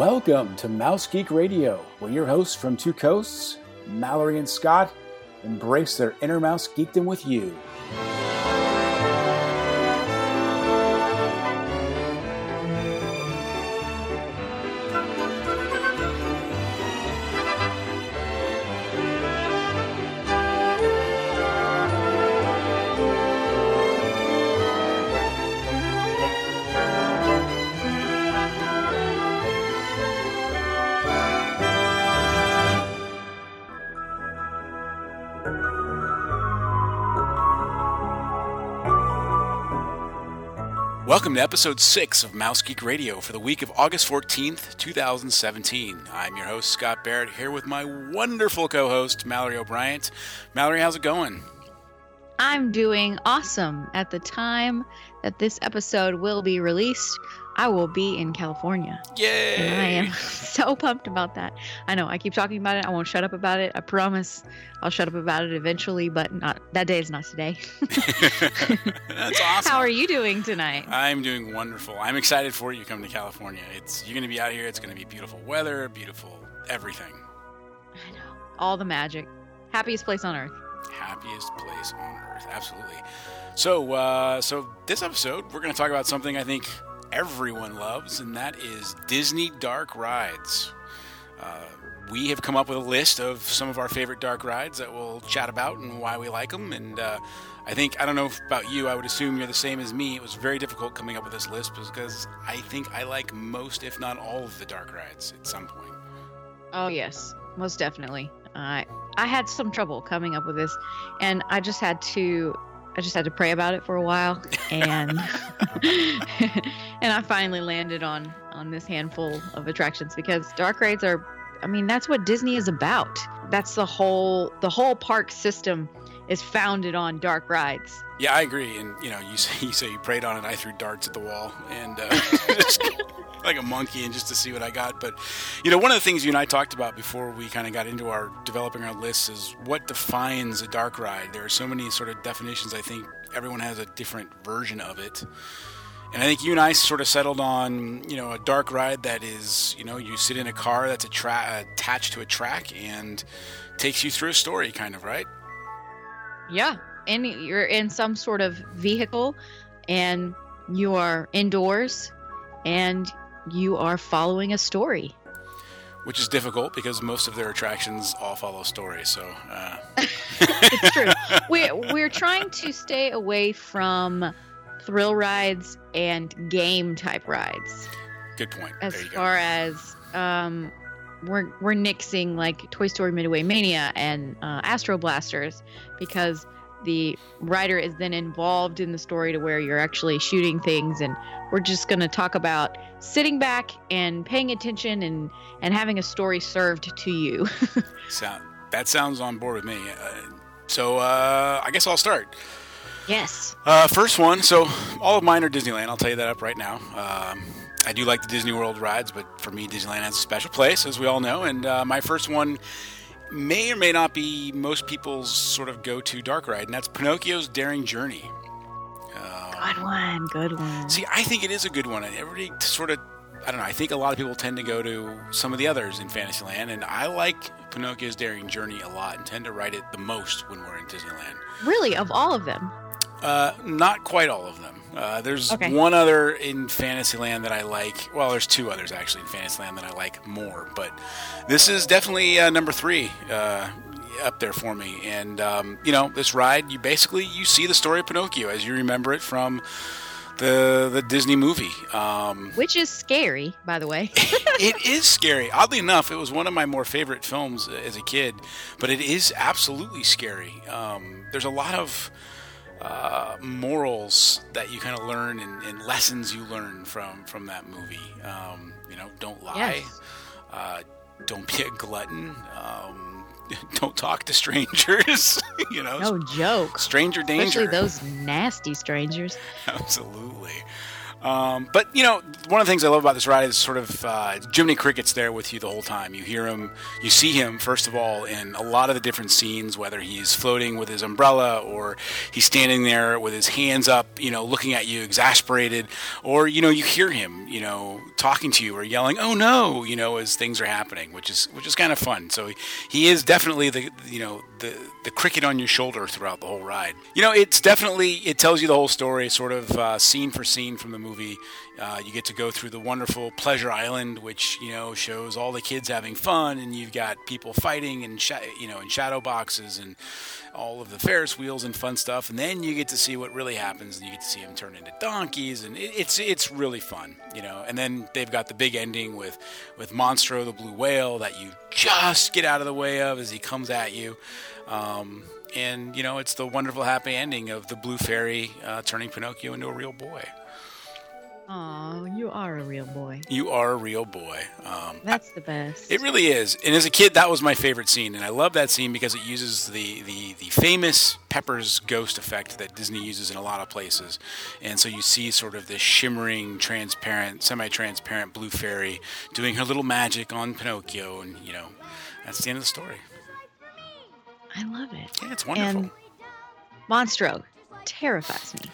Welcome to Mouse Geek Radio, where your hosts from two coasts, Mallory and Scott, embrace their inner mouse geekdom with you. Welcome to episode 6 of Mouse Geek Radio for the week of August 14th, 2017. I'm your host, Scott Barrett, here with my wonderful co host, Mallory O'Brien. Mallory, how's it going? I'm doing awesome. At the time that this episode will be released, I will be in California. Yay! And I am so pumped about that. I know I keep talking about it. I won't shut up about it. I promise I'll shut up about it eventually, but not that day is not today. That's awesome. How are you doing tonight? I'm doing wonderful. I'm excited for you coming to California. It's you're going to be out here. It's going to be beautiful weather, beautiful everything. I know. All the magic. Happiest place on earth. Happiest place on earth. Absolutely. So, uh, so this episode, we're going to talk about something I think everyone loves, and that is Disney dark rides. Uh, we have come up with a list of some of our favorite dark rides that we'll chat about and why we like them. And uh, I think, I don't know about you, I would assume you're the same as me. It was very difficult coming up with this list because I think I like most, if not all, of the dark rides at some point. Oh, yes, most definitely. I I had some trouble coming up with this, and I just had to I just had to pray about it for a while, and and I finally landed on on this handful of attractions because dark rides are, I mean, that's what Disney is about. That's the whole the whole park system is founded on dark rides. Yeah, I agree. And you know, you say you say you prayed on it. I threw darts at the wall and uh, like a monkey, and just to see what I got. But you know, one of the things you and I talked about before we kind of got into our developing our lists is what defines a dark ride. There are so many sort of definitions. I think everyone has a different version of it. And I think you and I sort of settled on, you know, a dark ride that is, you know, you sit in a car that's attra- attached to a track and takes you through a story, kind of, right? Yeah, and you're in some sort of vehicle, and you are indoors, and you are following a story. Which is difficult because most of their attractions all follow stories. So uh... it's true. We're we're trying to stay away from thrill rides and game type rides. Good point. As far as um, we're we're nixing like Toy Story Midway Mania and uh, Astro Blasters because the writer is then involved in the story to where you're actually shooting things and we're just going to talk about sitting back and paying attention and and having a story served to you sound that sounds on board with me uh, so uh, i guess i'll start yes uh, first one so all of mine are disneyland i'll tell you that up right now um, I do like the Disney World rides, but for me, Disneyland has a special place, as we all know. And uh, my first one may or may not be most people's sort of go-to dark ride, and that's Pinocchio's Daring Journey. Uh, good one, good one. See, I think it is a good one. Everybody sort of, I don't know. I think a lot of people tend to go to some of the others in Fantasyland, and I like Pinocchio's Daring Journey a lot, and tend to ride it the most when we're in Disneyland. Really, of all of them? Uh, not quite all of them. Uh, there's okay. one other in Fantasyland that I like. Well, there's two others actually in Fantasyland that I like more, but this is definitely uh, number three uh, up there for me. And um, you know, this ride, you basically you see the story of Pinocchio as you remember it from the the Disney movie, um, which is scary, by the way. it is scary. Oddly enough, it was one of my more favorite films as a kid, but it is absolutely scary. Um, there's a lot of uh, morals that you kind of learn and, and, lessons you learn from from that movie. Um, you know, don't lie. Yes. Uh, don't be a glutton. Um, don't talk to strangers. you know, no joke. Stranger danger. Especially those nasty strangers. Absolutely. Um, but you know, one of the things I love about this ride is sort of uh, Jiminy Cricket's there with you the whole time. You hear him, you see him first of all in a lot of the different scenes, whether he's floating with his umbrella or he's standing there with his hands up, you know, looking at you exasperated, or you know, you hear him, you know, talking to you or yelling, "Oh no!" you know, as things are happening, which is which is kind of fun. So he is definitely the you know the the cricket on your shoulder throughout the whole ride. You know, it's definitely it tells you the whole story, sort of uh, scene for scene from the movie. Uh, you get to go through the wonderful Pleasure Island, which you know shows all the kids having fun, and you've got people fighting and sh- you know in shadow boxes and all of the Ferris wheels and fun stuff. And then you get to see what really happens, and you get to see them turn into donkeys, and it, it's it's really fun, you know. And then they've got the big ending with with Monstro the blue whale that you just get out of the way of as he comes at you. Um, and you know, it's the wonderful happy ending of the blue fairy uh, turning Pinocchio into a real boy. Oh, you are a real boy. You are a real boy. Um, That's the best. It really is. And as a kid, that was my favorite scene, and I love that scene because it uses the the, the famous Pepper's ghost effect that Disney uses in a lot of places. And so you see sort of this shimmering, transparent, semi-transparent blue fairy doing her little magic on Pinocchio, and you know, that's the end of the story. I love it. Yeah, it's wonderful. And Monstro terrifies me.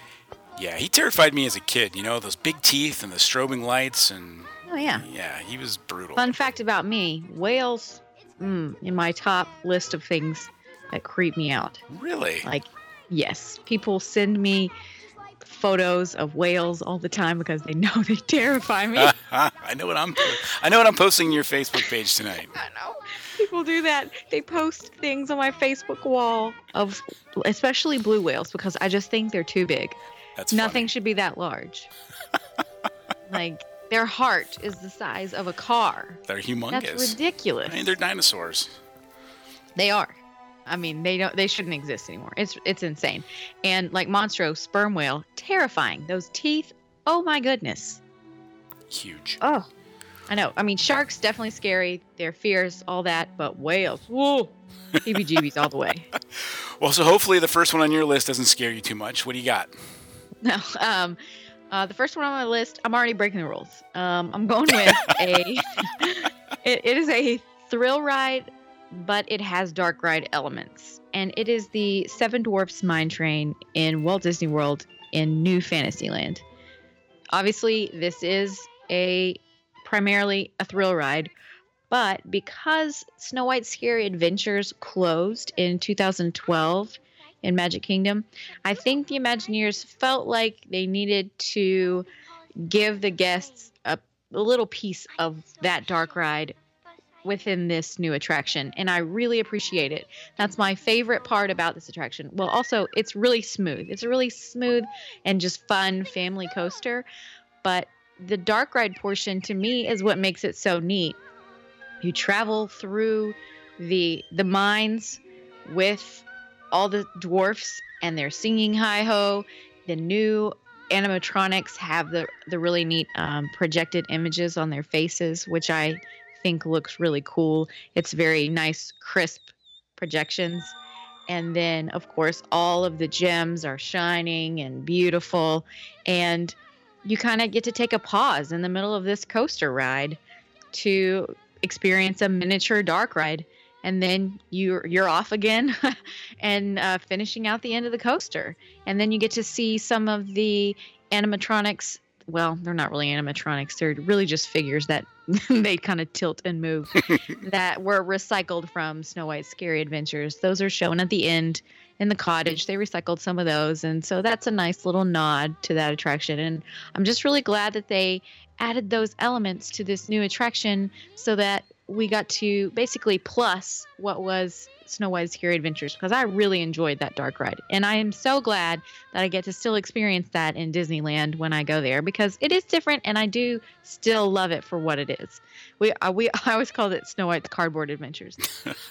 Yeah, he terrified me as a kid. You know, those big teeth and the strobing lights, and Oh yeah. yeah, he was brutal. Fun fact about me: whales, mm, in my top list of things that creep me out. Really? Like, yes, people send me photos of whales all the time because they know they terrify me. I know what I'm. I know what I'm posting in your Facebook page tonight. I know. People do that. They post things on my Facebook wall of especially blue whales because I just think they're too big. That's Nothing funny. should be that large. like their heart is the size of a car. They're humongous. That's ridiculous. I mean, they're dinosaurs. They are. I mean, they don't. They shouldn't exist anymore. It's it's insane. And like Monstro, sperm whale, terrifying. Those teeth. Oh my goodness. Huge. Oh, I know. I mean, sharks definitely scary. They're fierce, all that. But whales, whoa, heebie-jeebies all the way. Well, so hopefully the first one on your list doesn't scare you too much. What do you got? No. Um, uh, the first one on my list. I'm already breaking the rules. Um, I'm going with a. it, it is a thrill ride, but it has dark ride elements, and it is the Seven Dwarfs Mine Train in Walt Disney World in New Fantasyland. Obviously, this is a primarily a thrill ride, but because Snow White's Scary Adventures closed in 2012 in Magic Kingdom, I think the Imagineers felt like they needed to give the guests a, a little piece of that dark ride within this new attraction and I really appreciate it. That's my favorite part about this attraction. Well, also it's really smooth. It's a really smooth and just fun family coaster, but the dark ride portion to me is what makes it so neat. You travel through the the mines with all the dwarfs and they're singing hi ho. The new animatronics have the the really neat um, projected images on their faces, which I think looks really cool. It's very nice, crisp projections. And then, of course, all of the gems are shining and beautiful. And you kind of get to take a pause in the middle of this coaster ride to experience a miniature dark ride. And then you're you're off again, and uh, finishing out the end of the coaster. And then you get to see some of the animatronics well, they're not really animatronics. They're really just figures that they kind of tilt and move that were recycled from Snow White's Scary Adventures. Those are shown at the end in the cottage. They recycled some of those. And so that's a nice little nod to that attraction. And I'm just really glad that they added those elements to this new attraction so that we got to basically plus what was Snow White's Scary Adventures because I really enjoyed that dark ride. And I am so glad that I get to still experience that in Disneyland when I go there because it is different and I do still love it for what it is. We uh, we I always called it Snow White's Cardboard Adventures.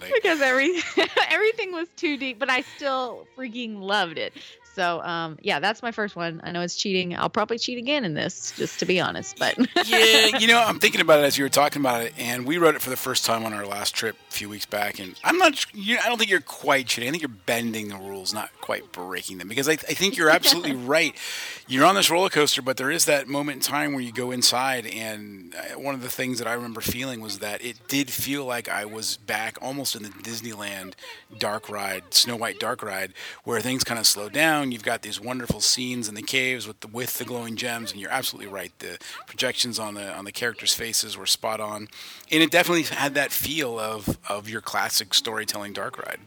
funny. because every everything was too deep, but I still freaking loved it. So, um, yeah, that's my first one. I know it's cheating. I'll probably cheat again in this, just to be honest. But yeah, you know, I'm thinking about it as you were talking about it, and we wrote it for the first time on our last trip a few weeks back. And I'm not, you, I don't think you're quite cheating. I think you're bending the rules, not quite breaking them, because I, I think you're absolutely right. You're on this roller coaster, but there is that moment in time where you go inside, and uh, one of the things that I remember feeling was that it did feel like I was back almost in the Disneyland dark ride, Snow White dark ride, where things kind of slow down. You've got these wonderful scenes in the caves with the with the glowing gems, and you're absolutely right. The projections on the on the characters' faces were spot on, and it definitely had that feel of of your classic storytelling dark ride.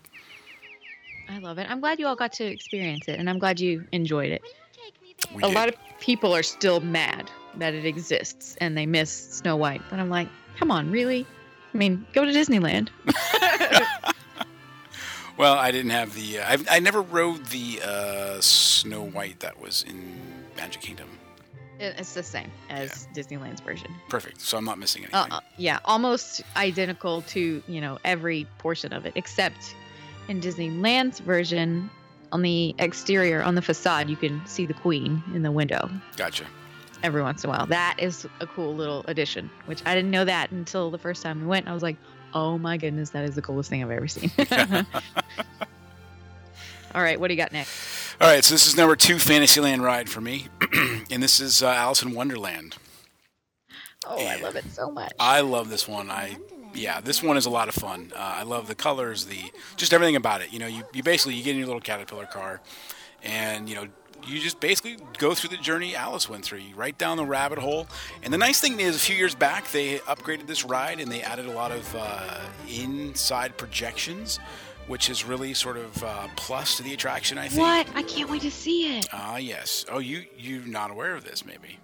I love it. I'm glad you all got to experience it, and I'm glad you enjoyed it. We a did. lot of people are still mad that it exists and they miss Snow White, but I'm like, come on, really? I mean, go to Disneyland. Well, I didn't have the. Uh, I I never rode the uh, Snow White that was in Magic Kingdom. It's the same as Disneyland's version. Perfect. So I'm not missing anything. Uh, uh, yeah, almost identical to you know every portion of it, except in Disneyland's version, on the exterior, on the facade, you can see the Queen in the window Gotcha. every once in a while. That is a cool little addition, which I didn't know that until the first time we went. I was like, oh my goodness, that is the coolest thing I've ever seen. All right, what do you got next? All right, so this is number two Fantasyland ride for me, and this is uh, Alice in Wonderland. Oh, I love it so much. I love this one. I yeah, this one is a lot of fun. Uh, I love the colors, the just everything about it. You know, you, you basically you get in your little caterpillar car, and you know you just basically go through the journey Alice went through. You right down the rabbit hole. And the nice thing is, a few years back they upgraded this ride and they added a lot of uh, inside projections. Which is really sort of uh, plus to the attraction, I think. What? I can't wait to see it. Ah, yes. Oh, you you're not aware of this, maybe.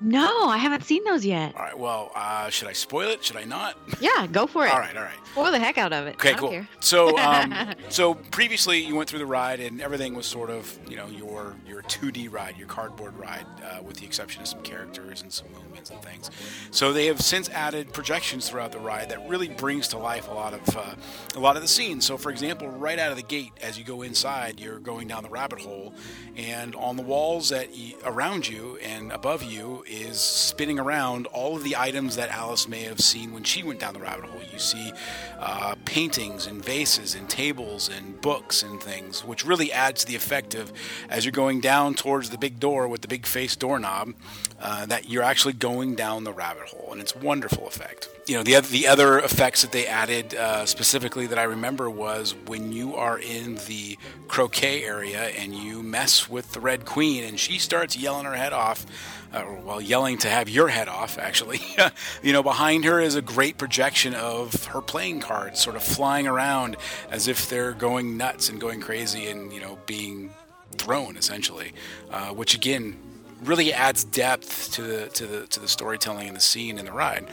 No, I haven't seen those yet. All right. Well, uh, should I spoil it? Should I not? Yeah, go for it. All right. All right. Spoil the heck out of it. Okay, cool. So, um, so previously you went through the ride, and everything was sort of, you know, your your 2D ride, your cardboard ride, uh, with the exception of some characters and some movements and things. So they have since added projections throughout the ride that really brings to life a lot of uh, a lot of the scenes. So, for example, right out of the gate, as you go inside, you're going down the rabbit hole, and on the walls that y- around you and above you is spinning around all of the items that Alice may have seen when she went down the rabbit hole. You see uh, paintings and vases and tables and books and things, which really adds to the effect of as you're going down towards the big door with the big face doorknob, uh, that you're actually going down the rabbit hole, and it's wonderful effect. You know, the other, the other effects that they added uh, specifically that I remember was when you are in the croquet area and you mess with the Red Queen and she starts yelling her head off, uh, yelling to have your head off, actually. you know, behind her is a great projection of her playing cards sort of flying around as if they're going nuts and going crazy and, you know, being thrown essentially, uh, which again really adds depth to the to the to the storytelling and the scene and the ride.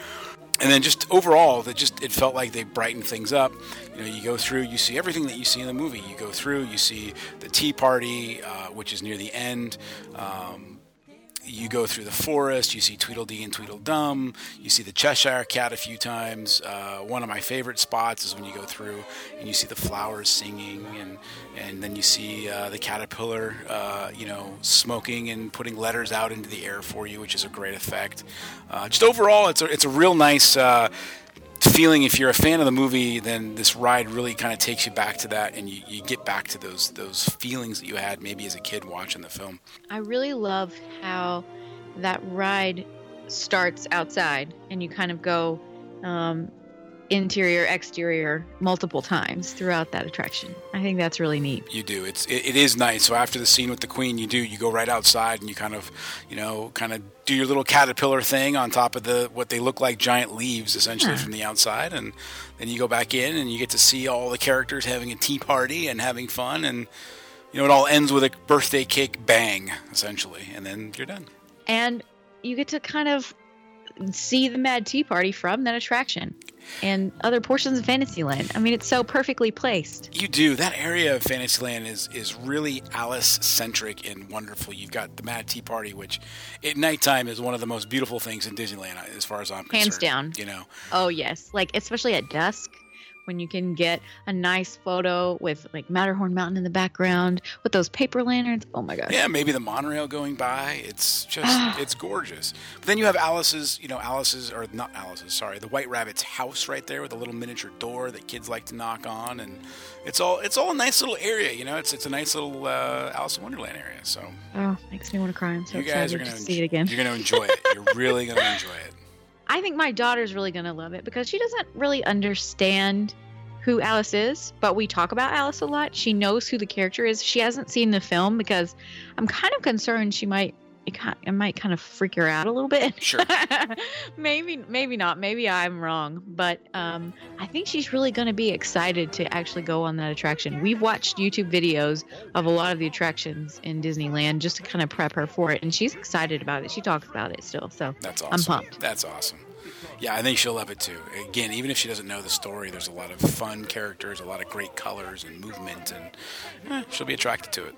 And then just overall, that just it felt like they brightened things up. You know, you go through, you see everything that you see in the movie. You go through, you see the tea party, uh, which is near the end. Um, you go through the forest, you see Tweedledee and Tweedledum, you see the Cheshire Cat a few times. Uh, one of my favorite spots is when you go through and you see the flowers singing, and and then you see uh, the caterpillar, uh, you know, smoking and putting letters out into the air for you, which is a great effect. Uh, just overall, it's a it's a real nice. Feeling if you're a fan of the movie then this ride really kind of takes you back to that and you, you get back to those those feelings that you had maybe as a kid watching the film. I really love how that ride starts outside and you kind of go um, interior, exterior multiple times throughout that attraction. I think that's really neat. You do. It's it, it is nice. So after the scene with the queen, you do you go right outside and you kind of, you know, kind of do your little caterpillar thing on top of the what they look like giant leaves essentially Yeah. from the outside, and then you go back in and you get to see all the characters having a tea party and having fun, and you know it all ends with a birthday cake bang essentially, and then you're done. And you get to kind of see the Mad Tea Party from that attraction and other portions of Fantasyland. I mean, it's so perfectly placed. You do. That area of Fantasyland is is really Alice centric and wonderful. You've got the Mad Tea Party, which at nighttime is one of the most beautiful things in Disneyland, as far as I'm concerned. Hands down. You know, Oh, yes. Like, especially at dusk when you can get a nice photo with like Matterhorn Mountain in the background with those paper lanterns. Oh my gosh. Yeah, maybe the monorail going by. It's just it's gorgeous. But then you have Alice's, you know, Alice's or not Alice's, sorry, the White Rabbit's house right there with a little miniature door that kids like to knock on, and it's all it's all a nice little area. You know, it's it's a nice little uh, Alice in Wonderland area. So Oh, makes me want to cry. I'm so you guys excited are to gonna see it again. You're gonna enjoy it. You're really gonna enjoy it. I think my daughter's really going to love it because she doesn't really understand who Alice is, but we talk about Alice a lot. She knows who the character is. She hasn't seen the film because I'm kind of concerned she might it, kind, it might kind of freak her out a little bit. Sure. maybe maybe not. Maybe I'm wrong, but um, I think she's really going to be excited to actually go on that attraction. We've watched YouTube videos of a lot of the attractions in Disneyland just to kind of prep her for it, and she's excited about it. She talks about it still, so That's awesome. I'm pumped. That's awesome. Yeah, I think she'll love it too. Again, even if she doesn't know the story, there's a lot of fun characters, a lot of great colors and movement, and eh, she'll be attracted to it.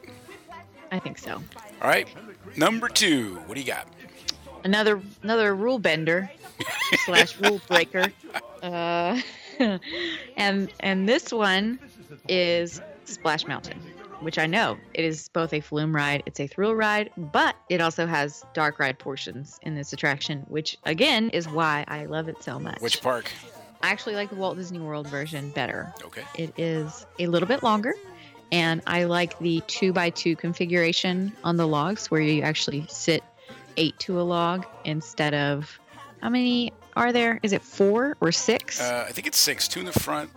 I think so. All right, number two. What do you got? another another rule bender slash rule breaker uh, and and this one is splash mountain which i know it is both a flume ride it's a thrill ride but it also has dark ride portions in this attraction which again is why i love it so much Which park? i actually like the walt disney world version better Okay. it is a little bit longer and i like the two by two configuration on the logs where you actually sit eight to a log instead of how many are there is it four or six Uh, I think it's six. Two in the front,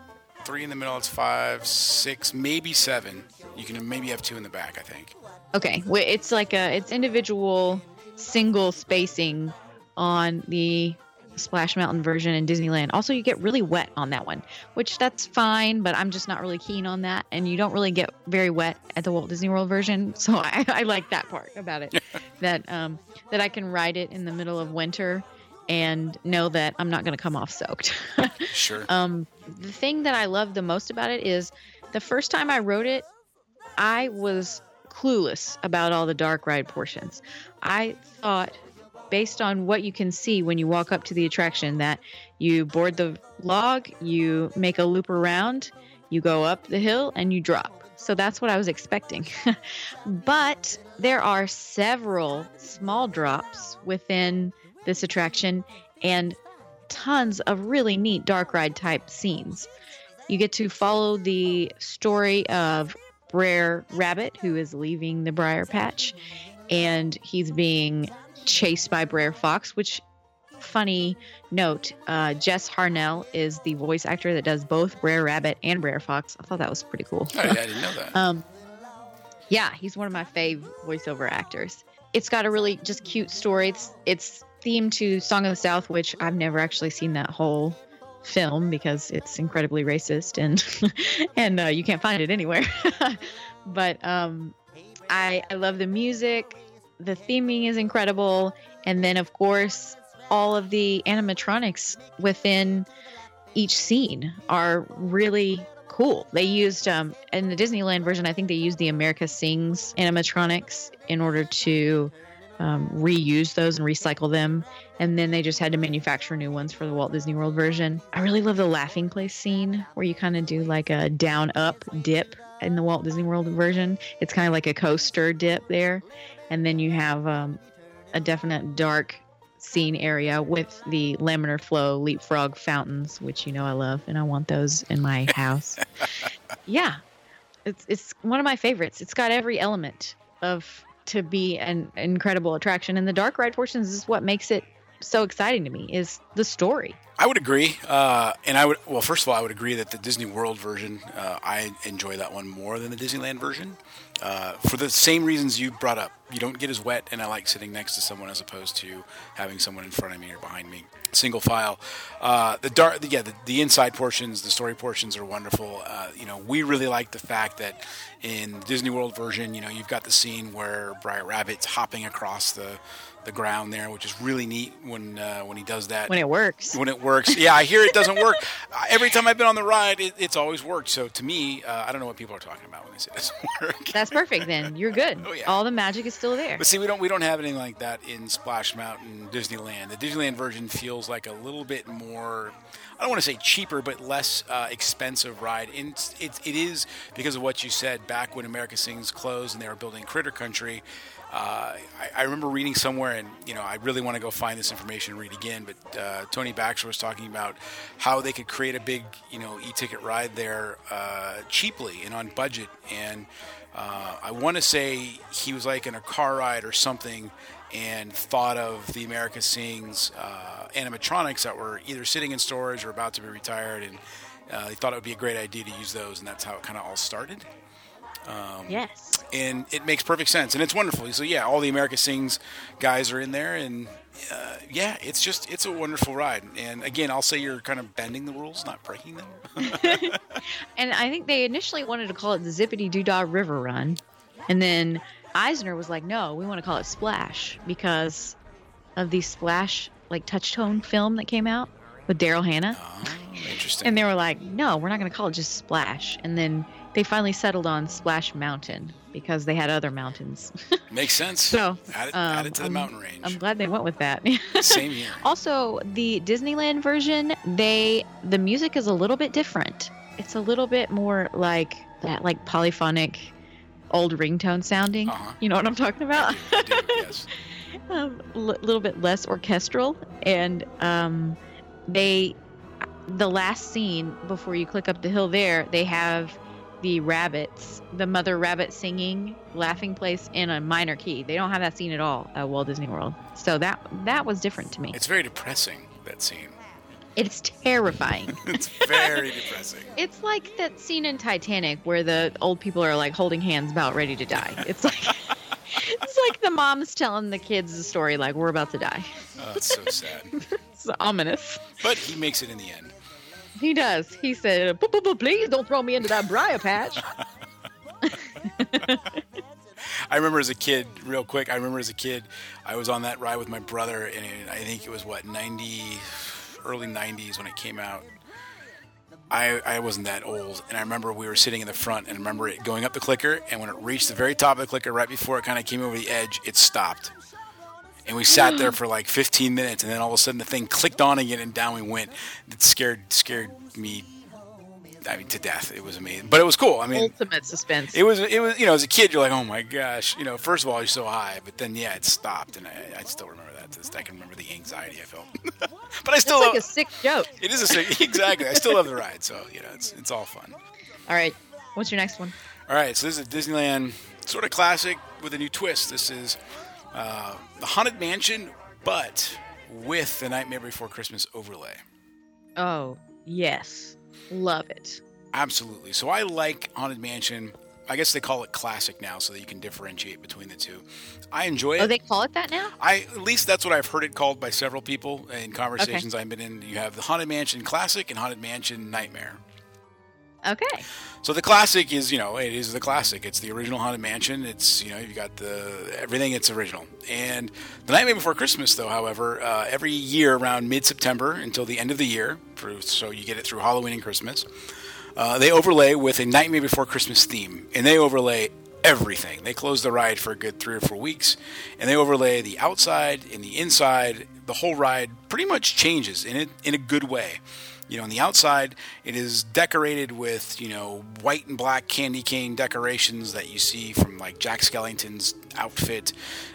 three in the middle. It's five, six, maybe seven. You can maybe have two in the back. I think. okay well, it's like a it's individual single spacing on the splash mountain version in disneyland also you get really wet on that one which that's fine but i'm just not really keen on that and you don't really get very wet at the walt disney world version so i, I like that part about it that um that i can ride it in the middle of winter and know that i'm not going to come off soaked Sure. um, the thing that I love the most about it is the first time I wrote it, I was clueless about all the dark ride portions. I thought, based on what you can see when you walk up to the attraction, that you board the log, you make a loop around, you go up the hill, and you drop. So that's what I was expecting. but there are several small drops within this attraction and tons of really neat dark ride type scenes. You get to follow the story of Brer Rabbit, who is leaving the Briar Patch, and he's being chased by Brer Fox, which funny note, uh, Jess Harnell is the voice actor that does both Brer Rabbit and Brer Fox. I thought that was pretty cool. oh, yeah, I didn't know that. Um, yeah, he's one of my fave voiceover actors. It's got a really just cute story. It's it's themed to Song of the South, which I've never actually seen that whole film because it's incredibly racist and and uh, you can't find it anywhere. but um, I I love the music. The theming is incredible, and then of course all of the animatronics within each scene are really cool. They used um in the Disneyland version, I think they used the America Sings animatronics in order to um, reuse those and recycle them, and then they just had to manufacture new ones for the Walt Disney World version. I really love the laughing place scene where you kind of do like a down up dip in the Walt Disney World version. It's kind of like a coaster dip there, and then you have um, a definite dark scene area with the laminar flow leapfrog fountains, which you know I love, and I want those in my house. yeah, it's it's one of my favorites. It's got every element of to be an incredible attraction, and the dark ride portions is what makes it so exciting to me. Is the story. I would agree, uh, and I would. Well, first of all, I would agree that the Disney World version, uh, I enjoy that one more than the Disneyland version, uh, for the same reasons you brought up. You don't get as wet, and I like sitting next to someone as opposed to having someone in front of me or behind me, single file. Uh, the dark, yeah, the, the inside portions, the story portions are wonderful. Uh, you know, we really like the fact that in the Disney World version, you know, you've got the scene where Briar Rabbit's hopping across the the ground there, which is really neat when uh, when he does that. When it works. When it works, yeah. I hear it doesn't work. Every time I've been on the ride, it, it's always worked. So to me, uh, I don't know what people are talking about when they say it doesn't work. That's perfect. Then you're good. Oh, yeah. All the magic is still there. But see, we don't we don't have anything like that in Splash Mountain Disneyland. The Disneyland version feels like a little bit more. I don't want to say cheaper, but less uh, expensive ride. And it's, it's, it is because of what you said back when America Sings closed and they were building Critter Country. Uh, I, I remember reading somewhere, and you know, I really want to go find this information and read again. But uh, Tony Baxter was talking about how they could create a big, you know, e-ticket ride there uh, cheaply and on budget. And uh, I want to say he was like in a car ride or something, and thought of the America Sings uh, animatronics that were either sitting in storage or about to be retired, and he thought it would be a great idea to use those, and that's how it kind of all started yes. and it makes perfect sense and it's wonderful so yeah all the america sings guys are in there and uh, yeah it's just it's a wonderful ride and again i'll say you're kind of bending the rules not breaking them And I think they initially wanted to call it the Zippity Doo Dah River Run. And then Eisner was like, no, we want to call it Splash because of the Splash, like, Touchstone film that came out with Daryl Hannah. oh, interesting And they were like, no, we're not going to call it just Splash. And then they finally settled on Splash Mountain because they had other mountains. makes sense so, add it, um, add it to the I'm- mountain range I'm glad they went with that. same here Also, the Disneyland version, they the music is a little bit different. It's a little bit more like that, like polyphonic, old ringtone sounding. Uh-huh. You know what I'm talking about? I do, yes a um, little bit less orchestral, and um, they the last scene before you click up the hill there, they have the rabbits, the mother rabbit singing laughing place in a minor key. They don't have that scene at all at Walt Disney World. So that that was different to me. it's very depressing that scene It's terrifying. it's very depressing it's like that scene in Titanic where the old people are like holding hands about ready to die. It's like it's like the mom's telling the kids the story like we're about to die. oh, it's so sad It's ominous. but he makes it in the end He does. He said, "P- p- p- "Please don't throw me into that briar patch." I remember as a kid, real quick. I remember as a kid, I was on that ride with my brother, and it, I think it was what ninety, early '90s when it came out. I, I wasn't that old, and I remember we were sitting in the front, and I remember it going up the clicker, and when it reached the very top of the clicker, right before it kind of came over the edge, it stopped, and we sat there for like 15 minutes, and then all of a sudden the thing clicked on again, and down we went. It scared scared me, I mean, to death. It was amazing, but it was cool. I mean, Ultimate suspense. it was it was you know as a kid you're like oh my gosh you know first of all you're so high but then yeah it stopped and I, I still remember that this. I can remember the anxiety I felt but I still It's like love a sick joke. it is a sick exactly I still love the ride so you know it's it's all fun All right, what's your next one? all right so this is a Disneyland sort of classic with a new twist this is uh, the Haunted Mansion but with the Nightmare Before Christmas overlay Oh yes, love it. Absolutely. So I like Haunted Mansion. I guess they call it classic now, so that you can differentiate between the two. I enjoy it. Oh, they call it that now. I at least that's what I've heard it called by several people in conversations I've been in. You have the Haunted Mansion Classic and Haunted Mansion Nightmare. Okay. So the classic is, you know, it is the classic. It's the original Haunted Mansion. It's, you know, you got the everything. It's original. And the Nightmare Before Christmas, though, however, uh, every year around mid-September until the end of the year, so you get it through Halloween and Christmas, uh, they overlay with a Nightmare Before Christmas theme, and they overlay everything. They close the ride for a good three or four weeks, and they overlay the outside and the inside. The whole ride pretty much changes in it in a good way. You know, on the outside, it is decorated with, you know, white and black candy cane decorations that you see from like Jack Skellington's outfit.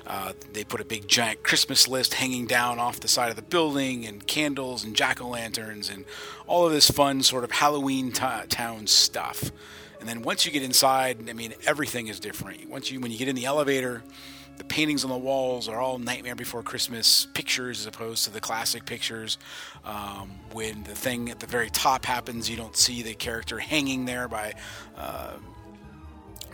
Uh, they put a big giant Christmas list hanging down off the side of the building, and candles and jack o' lanterns, and all of this fun sort of Halloween t- town stuff. And then once you get inside, I mean, everything is different. Once you, when you get in the elevator, the paintings on the walls are all Nightmare Before Christmas pictures as opposed to the classic pictures. Um, when the thing at the very top happens, you don't see the character hanging there by uh,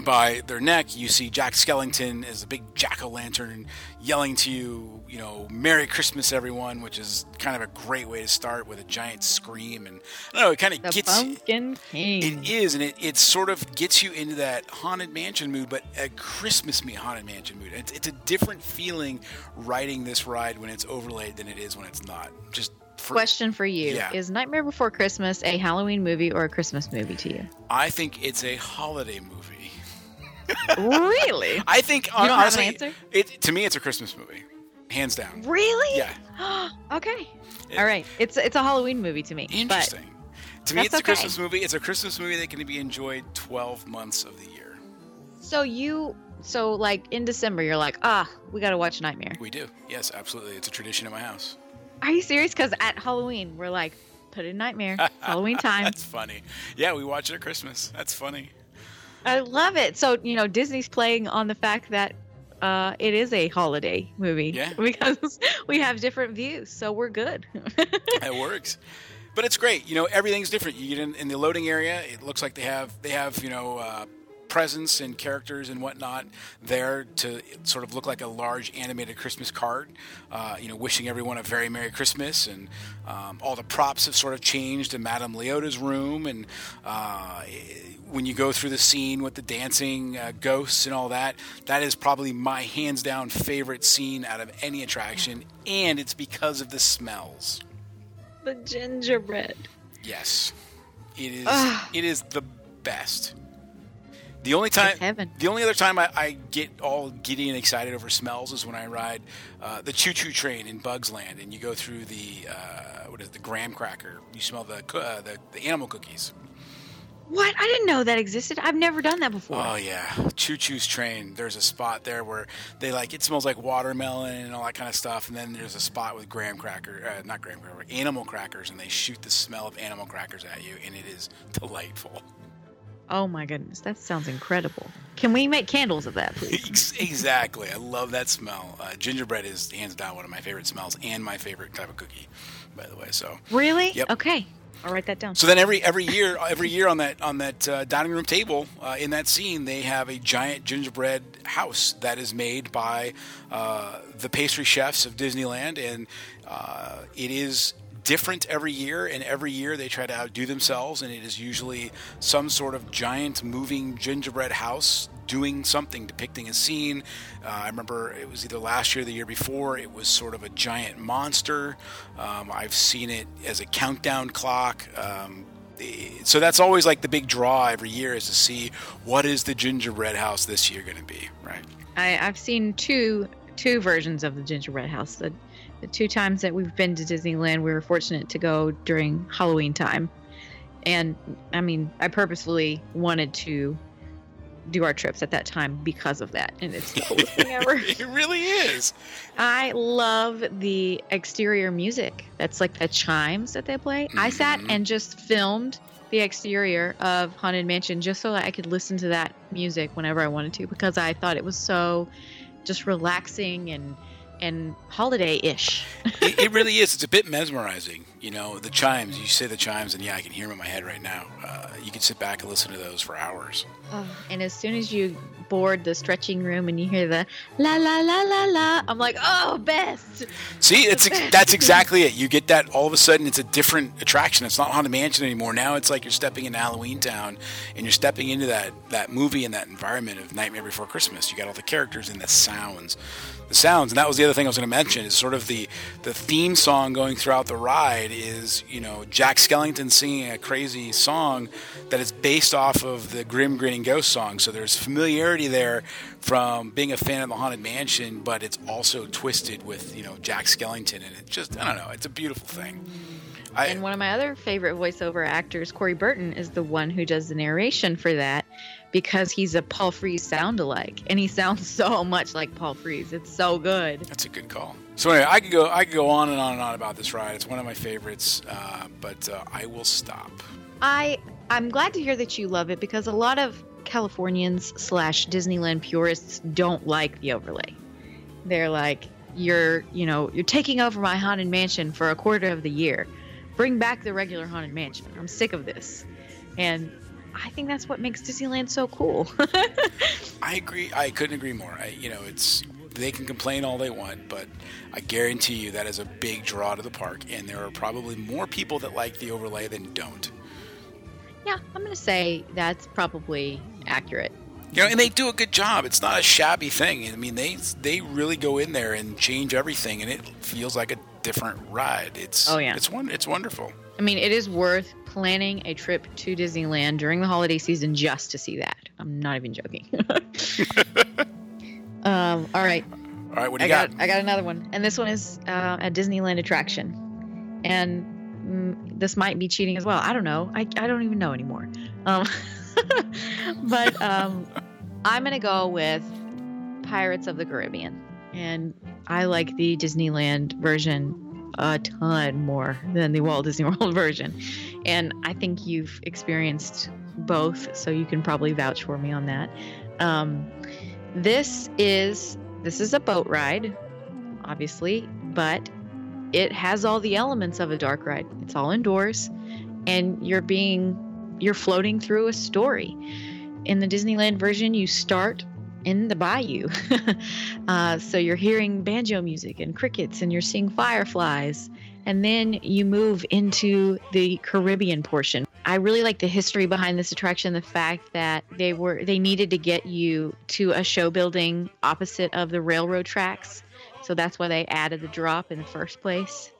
by their neck, you see Jack Skellington as a big jack o' lantern yelling to you, you know, "Merry Christmas, everyone," which is kind of a great way to start with a giant scream, and I don't know, it kind of The gets. Pumpkin King. It is, and it, it sort of gets you into that haunted mansion mood, but a Christmas me haunted mansion mood. It's, it's a different feeling riding this ride when it's overlaid than it is when it's not. Just for, Question for you: Yeah. Is Nightmare Before Christmas a Halloween movie or a Christmas movie to you? I think it's a holiday movie. Really? I think don't have an answer? it to me it's a Christmas movie, hands down. Really? Yeah, okay. It- All right. It's it's a Halloween movie to me. Interesting. to me, it's a okay. Christmas movie. It's a Christmas movie that can be enjoyed twelve months of the year. so you so like in December you're like, ah, we gotta watch Nightmare. We do, yes, absolutely. It's a tradition in my house. Are you serious? Because at Halloween we're like, put in Nightmare. Halloween time. That's funny. Yeah, we watch it at Christmas. That's funny. I love it. So you know Disney's playing on the fact that uh, it is a holiday movie. Yeah. Because we have different views, so we're good. it works but it's great you know everything's different you get in, in the loading area it looks like they have they have you know uh, presents and characters and whatnot there to sort of look like a large animated christmas card uh, you know wishing everyone a very merry christmas and um, all the props have sort of changed in madame leota's room and uh, when you go through the scene with the dancing uh, ghosts and all that, that is probably my hands down favorite scene out of any attraction, and it's because of the smells. the gingerbread. Yes, it is. Ugh. It is the best. The only time, the only other time I, I get all giddy and excited over smells is when I ride uh, the choo choo train in Bugs Land, and you go through the uh, what is it, the graham cracker. You smell the uh, the, the animal cookies. What? I didn't know that existed. I've never done that before. Oh yeah, Choo Choo's train. There's a spot there where they like it smells like watermelon and all that kind of stuff, and then there's a spot with graham cracker, uh, not graham cracker, animal crackers, and they shoot the smell of animal crackers at you, and it is delightful. Oh my goodness, that sounds incredible. Can we make candles of that, please? Exactly, I love that smell. Uh, gingerbread is hands down one of my favorite smells, and my favorite type of cookie, by the way. So really? Yep. Okay. I'll write that down. So then every every year every year on that on that uh, dining room table uh, in that scene they have a giant gingerbread house that is made by uh, the pastry chefs of Disneyland and uh, it is different every year and every year they try to outdo themselves and it is usually some sort of giant moving gingerbread house doing something depicting a scene. Uh, i remember it was either last year or the year before it was sort of a giant monster. Um, i've seen it as a countdown clock. Um, so that's always like the big draw every year is to see what is the gingerbread house this year going to be right? I, I've seen two two versions of the gingerbread house. The, the two times that we've been to Disneyland, we were fortunate to go during Halloween time, and I mean, I purposefully wanted to do our trips at that time because of that, and it's the coolest thing ever. it really is I love the exterior music. That's like the chimes that they play. I sat Mhm. and just filmed the exterior of Haunted Mansion just so that I could listen to that music whenever I wanted to because I thought it was so just relaxing and and holiday-ish. it, it really is. It's a bit mesmerizing. You know, the chimes. You say the chimes, and yeah, I can hear them in my head right now. Uh, you can sit back and listen to those for hours. And as soon as you board the stretching room and you hear the la la la la la, I'm like, oh, best. See, it's that's exactly it. You get that all of a sudden. It's a different attraction. It's not Haunted Mansion anymore. Now it's like you're stepping into Halloween Town, and you're stepping into that that movie and that environment of Nightmare Before Christmas. You got all the characters and the sounds, the sounds, and that was the other thing I was going to mention. Is sort of the the theme song going throughout the ride is you know Jack Skellington singing a crazy song that is based off of the Grim Grinning Ghost song. So there's familiarity there from being a fan of the Haunted Mansion, but it's also twisted with you know Jack Skellington, and it just I don't know, it's a beautiful thing. I, And one of my other favorite voiceover actors, Corey Burton, is the one who does the narration for that because he's a Paul Frees sound alike. And he sounds so much like Paul Frees. It's so good. That's a good call. So anyway, I could go I could go on and on and on about this ride. It's one of my favorites, uh, but uh, I will stop. I I'm glad to hear that you love it because a lot of Californians slash Disneyland purists don't like the overlay. They're like, you're you know you're taking over my haunted mansion for a quarter of the year. Bring back the regular haunted mansion. I'm sick of this. And I think that's what makes Disneyland so cool. I agree. I couldn't agree more. I, you know, it's they can complain all they want, but I guarantee you that is a big draw to the park, and there are probably more people that like the overlay than don't. Yeah, I'm gonna say that's probably accurate. You know, and they do a good job. It's not a shabby thing. I mean, they they really go in there and change everything, and it feels like a different ride. It's Oh, yeah. it's one it's wonderful. I mean, it is worth planning a trip to Disneyland during the holiday season just to see that. I'm not even joking. um, all right, All right, what do I you got, got? I got another one, and this one is uh, a Disneyland attraction, and mm, this might be cheating as well. I don't know. I, I don't even know anymore. Um, but um, I'm gonna go with Pirates of the Caribbean, and I like the Disneyland version a ton more than the Walt Disney World version, and I think you've experienced both, so you can probably vouch for me on that. Um, this is this is a boat ride, obviously, but it has all the elements of a dark ride. It's all indoors, and you're being you're floating through a story. In the Disneyland version, you start in the bayou. uh, so you're hearing banjo music and crickets, and you're seeing fireflies. And then you move into the Caribbean portion. I really like the history behind this attraction, the fact that they were they needed to get you to a show building opposite of the railroad tracks. So that's why they added the drop in the first place.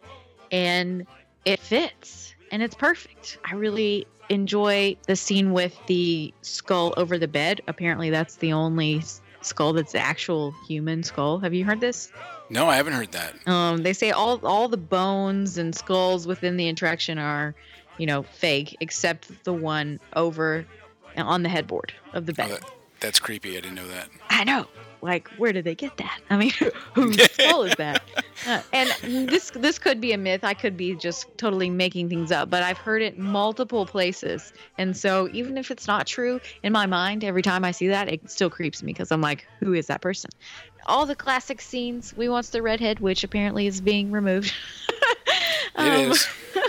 And it fits and it's perfect. I really enjoy the scene with the skull over the bed. Apparently that's the only skull that's the actual human skull. Have you heard this? No, I haven't heard that. Um, they say all all the bones and skulls within the attraction are, you know, fake, except the one over on the headboard of the Oh, bed. that, that's creepy. I didn't know that. I know. Like, where did they get that? I mean, whose skull is that? Uh, and this this could be a myth. I could be just totally making things up, but I've heard it multiple places, and so even if it's not true, in my mind, every time I see that, it still creeps me because I'm like, who is that person? All the classic scenes. We wants the redhead, which apparently is being removed. It is.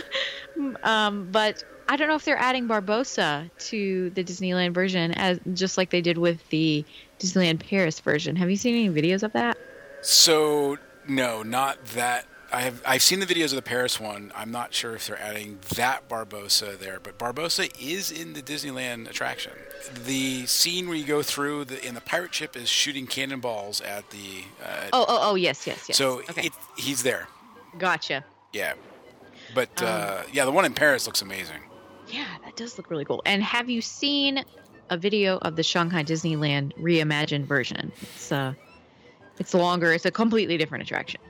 um, but I don't know if they're adding Barbossa to the Disneyland version, as just like they did with the Disneyland Paris version. Have you seen any videos of that? So no, not that. I have I've seen the videos of the Paris one. I'm not sure if they're adding that Barbossa there, but Barbossa is in the Disneyland attraction. The scene where you go through the in the pirate ship is shooting cannonballs at the. Uh, Oh, oh, oh, yes, yes, yes. so okay, it, he's there. gotcha. Yeah, but Um, uh, yeah, the one in Paris looks amazing. Yeah, that does look really cool. And have you seen a video of the Shanghai Disneyland reimagined version? It's uh, it's longer. It's a completely different attraction.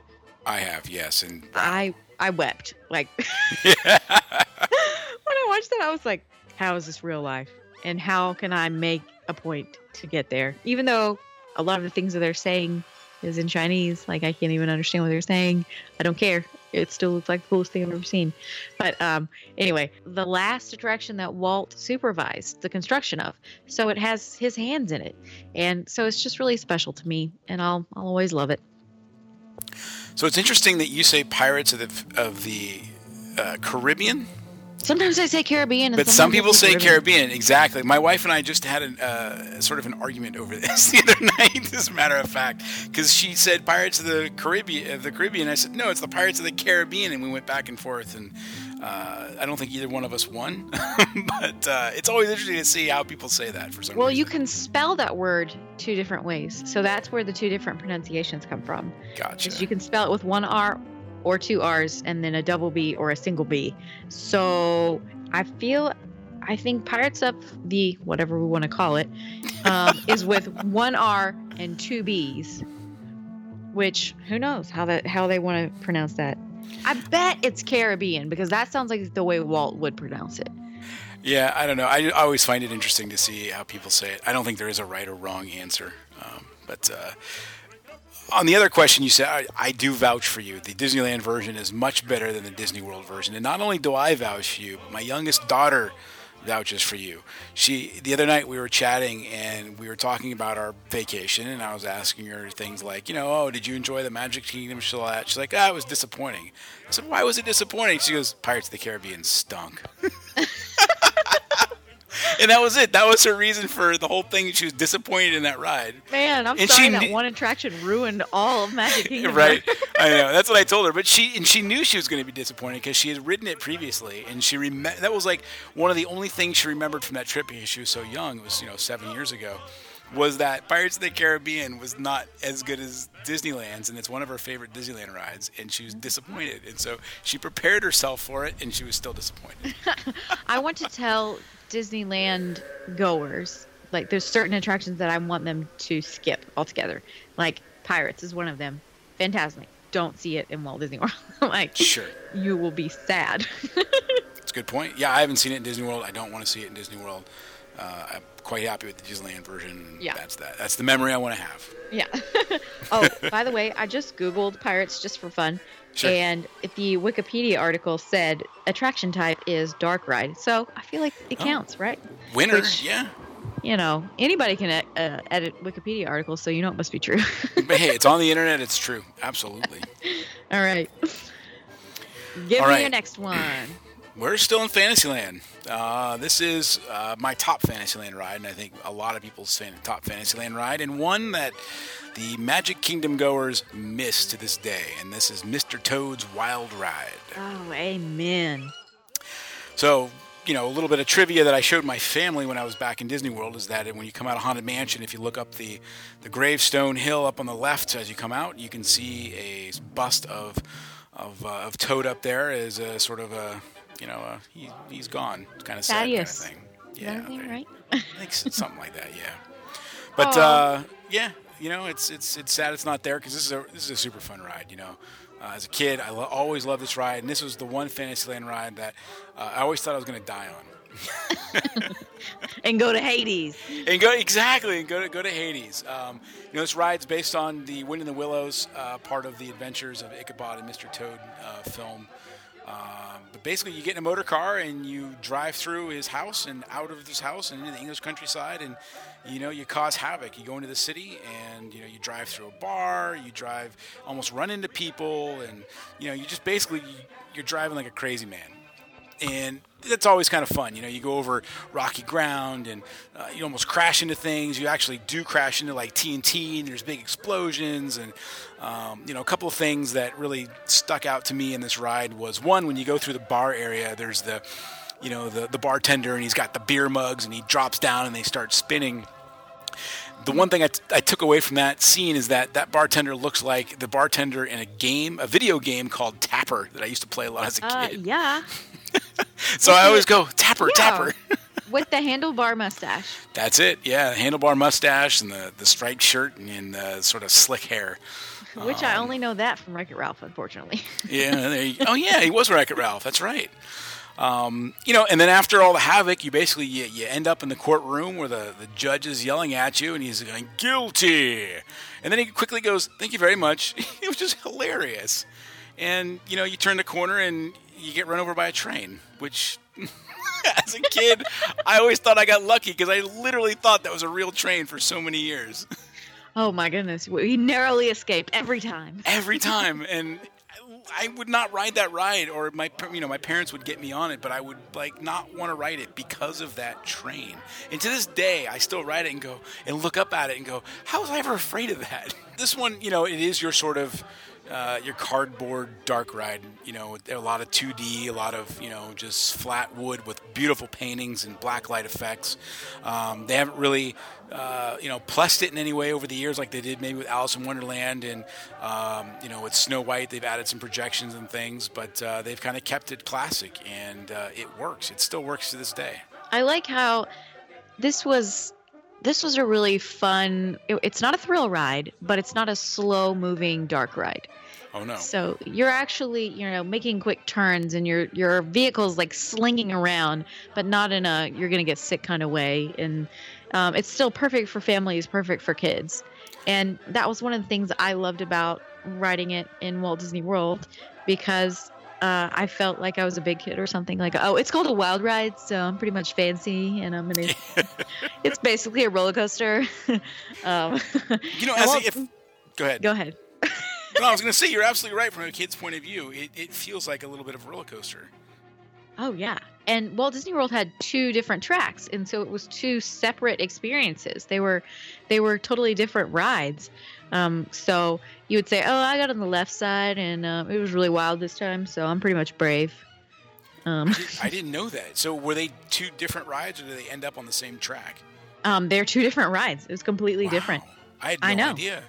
I have yes, and I I wept like when I watched that. I was like, how is this real life? And how can I make a point to get there? Even though a lot of the things that they're saying is in Chinese, like I can't even understand what they're saying. I don't care. It still looks like the coolest thing I've ever seen. But um, anyway, the last attraction that Walt supervised the construction of, so it has his hands in it, and so it's just really special to me, and I'll I'll always love it. so it's interesting that you say Pirates of the of the uh, Caribbean. Sometimes I say Caribbean, and But some people say Caribbean. Exactly. My wife and I just had an, uh, sort of an argument over this the other night, as a matter of fact, because she said Pirates of the Caribbean. Of the Caribbean. I said no, it's the Pirates of the Caribbean, and we went back and forth, and uh, I don't think either one of us won. but uh, it's always interesting to see how people say that for some Well, reason. you can spell that word two different ways. So that's where the two different pronunciations come from. gotcha. You can spell it with one R or two R's and then a double B or a single B. So I feel, I think Pirates of the, whatever we want to call it, um, is with one R and two B's, which who knows how that how they want to pronounce that. I bet it's Caribbean because that sounds like the way Walt would pronounce it. Yeah, I don't know. I, I always find it interesting to see how people say it. I don't think there is a right or wrong answer. Um, but uh, on the other question, you said I, I do vouch for you. The Disneyland version is much better than the Disney World version, and not only do I vouch for you, my youngest daughter vouches for you. She the other night we were chatting and we were talking about our vacation, and I was asking her things like, you know, oh, did you enjoy the Magic Kingdom? She's like, ah, it was disappointing. I said, why was it disappointing? She goes, Pirates of the Caribbean stunk. and that was it. That was her reason for the whole thing. She was disappointed in that ride. Man, I'm And sorry she that kn- one attraction ruined all of Magic Kingdom. right. I know. That's what I told her. But she and she knew she was going to be disappointed because she had ridden it previously, and she rem- that was like one of the only things she remembered from that trip because she was so young. It was you know seven years ago. Was that Pirates of the Caribbean was not as good as Disneyland's, and it's one of her favorite Disneyland rides, and she was disappointed. And so she prepared herself for it, and she was still disappointed. I want to tell Disneyland goers like there's certain attractions that I want them to skip altogether. Like Pirates is one of them. Fantastic. Don't see it in Walt Disney World. like Sure. you will be sad. It's a good point. Yeah, I haven't seen it in Disney World. I don't want to see it in Disney World. Uh, I'm quite happy with the Disneyland version. Yeah. That's that. That's the memory I want to have. yeah. oh, by the way, I just googled Pirates just for fun. Sure. And the Wikipedia article said attraction type is dark ride. So I feel like it Oh. counts, right? Winner, Which- yeah. You know, anybody can e- uh, edit Wikipedia articles, so you know it must be true. But hey, it's on the internet. It's true. Absolutely. All right. Give All me right. your next one. We're still in Fantasyland. Uh, this is uh, my top Fantasyland ride, and I think a lot of people's fan- top Fantasyland ride, and one that the Magic Kingdom goers miss to this day. And this is Mr. Toad's Wild Ride. Oh, amen. So, you know, a little bit of trivia that I showed my family when I was back in Disney World is that when you come out of Haunted Mansion, if you look up the, the gravestone hill up on the left as you come out, you can see a bust of of, uh, of Toad up there as a sort of a, you know, a, he, he's gone It's kind of sad kind of Thaddeus. thing. His right? I think something like that. Yeah. But uh, yeah, you know, it's it's it's sad it's not there because this is a this is a super fun ride. You know, uh, as a kid, I lo- always loved this ride, and this was the one Fantasyland ride that uh, I always thought I was going to die on. And go to Hades. And go exactly, and go to go to Hades. Um, you know, this ride's based on the Wind in the Willows, uh, part of the Adventures of Ichabod and Mr. Toad uh, film. Um, but basically, you get in a motor car and you drive through his house and out of his house and into the English countryside, and you know you cause havoc. You go into the city and you know you drive through a bar, you drive, almost run into people, and you know you just basically you're driving like a crazy man and that's always kind of fun. You know, you go over rocky ground and uh, you almost crash into things. You actually do crash into like TNT, and there's big explosions. And um, you know, a couple of things that really stuck out to me in this ride was one when you go through the bar area. There's the you know the the bartender, and he's got the beer mugs, and he drops down, and they start spinning the one thing I, t- I took away from that scene is that that bartender looks like the bartender in a game, a video game called Tapper that I used to play a lot as a Uh, kid. yeah. so I always go Tapper, Yeah. Tapper. With the handlebar mustache. That's it. Yeah, handlebar mustache and the, the striped shirt and the sort of slick hair. Which I only know that from Wreck It Ralph, unfortunately. Yeah. There you, oh yeah, he was Wreck It Ralph. That's right. Um, you know, and then after all the havoc, you basically you, you end up in the courtroom where the, the judge is yelling at you, and he's going guilty, and then he quickly goes, "Thank you very much." it was just hilarious, and you know, you turn the corner and you get run over by a train, which. As a kid, I always thought I got lucky because I literally thought that was a real train for so many years. Oh my goodness. We narrowly escaped every time. every time and I would not ride that ride or my you know my parents would get me on it but I would like not want to ride it because of that train and to this day I still ride it and go and look up at it and go how was I ever afraid of that this one you know it is your sort of uh, your cardboard dark ride you know a lot of 2d a lot of you know just flat wood with beautiful paintings and black light effects um, they haven't really uh, you know, plussed it in any way over the years, like they did maybe with Alice in Wonderland and um, you know with Snow White. They've added some projections and things, but uh, they've kind of kept it classic, and uh, it works. It still works to this day. I like how this was this was a really fun it- it's not a thrill ride, but it's not a slow moving dark ride. Oh no! So you're actually, you know, making quick turns and your your vehicle's like slinging around, but not in a you're gonna get sick kind of way. And um, it's still perfect for families, perfect for kids. And that was one of the things I loved about riding it in Walt Disney World because uh, I felt like I was a big kid or something. Like, oh, it's called a wild ride, so I'm pretty much fancy, and I'm gonna. it's basically a roller coaster. um, You know, as won't- if go ahead. go ahead. No, I was going to say you're absolutely right from a kid's point of view. It, it feels like a little bit of a roller coaster. Oh yeah, and Walt Disney World had two different tracks, and so it was two separate experiences. They were they were totally different rides. Um, so you would say, "Oh, I got on the left side, and uh, it was really wild this time, so I'm pretty much brave." Um, I didn't know that. So were they two different rides, or did they end up on the same track? um, they're two different rides. It was completely different. I had no I know. idea.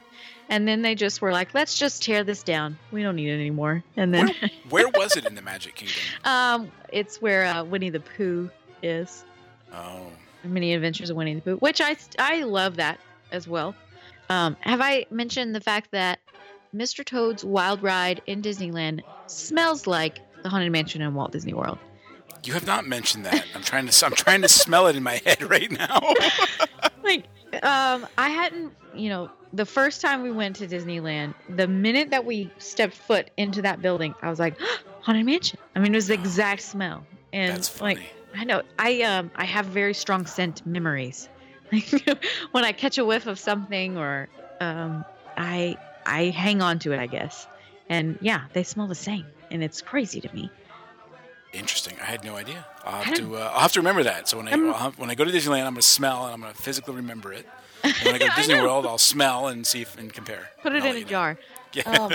And then they just were like, "Let's just tear this down. We don't need it anymore." And then, Where was it in the Magic Kingdom? um, it's where uh, Winnie the Pooh is. Oh, Many Adventures of Winnie the Pooh, which I I love that as well. Um, have I mentioned the fact that Mr. Toad's Wild Ride in Disneyland smells like the Haunted Mansion in Walt Disney World? you have not mentioned that. I'm trying to. I'm trying to smell it in my head right now. Like, um, I hadn't, you know, the first time we went to Disneyland, the minute that we stepped foot into that building, I was like, Haunted Mansion. I mean, it was the exact smell. And That's funny. like, I know I um I have very strong scent memories. Like when I catch a whiff of something or um I I hang on to it, I guess. And yeah, they smell the same, and it's crazy to me. Interesting. I had no idea. I'll have to. Uh, I'll have to remember that. So when I when I go to Disneyland, I'm going to smell and I'm going to physically remember it. And when I go to Disney. World, I'll smell and see if and compare. Put it in a know. jar. Yeah. Um,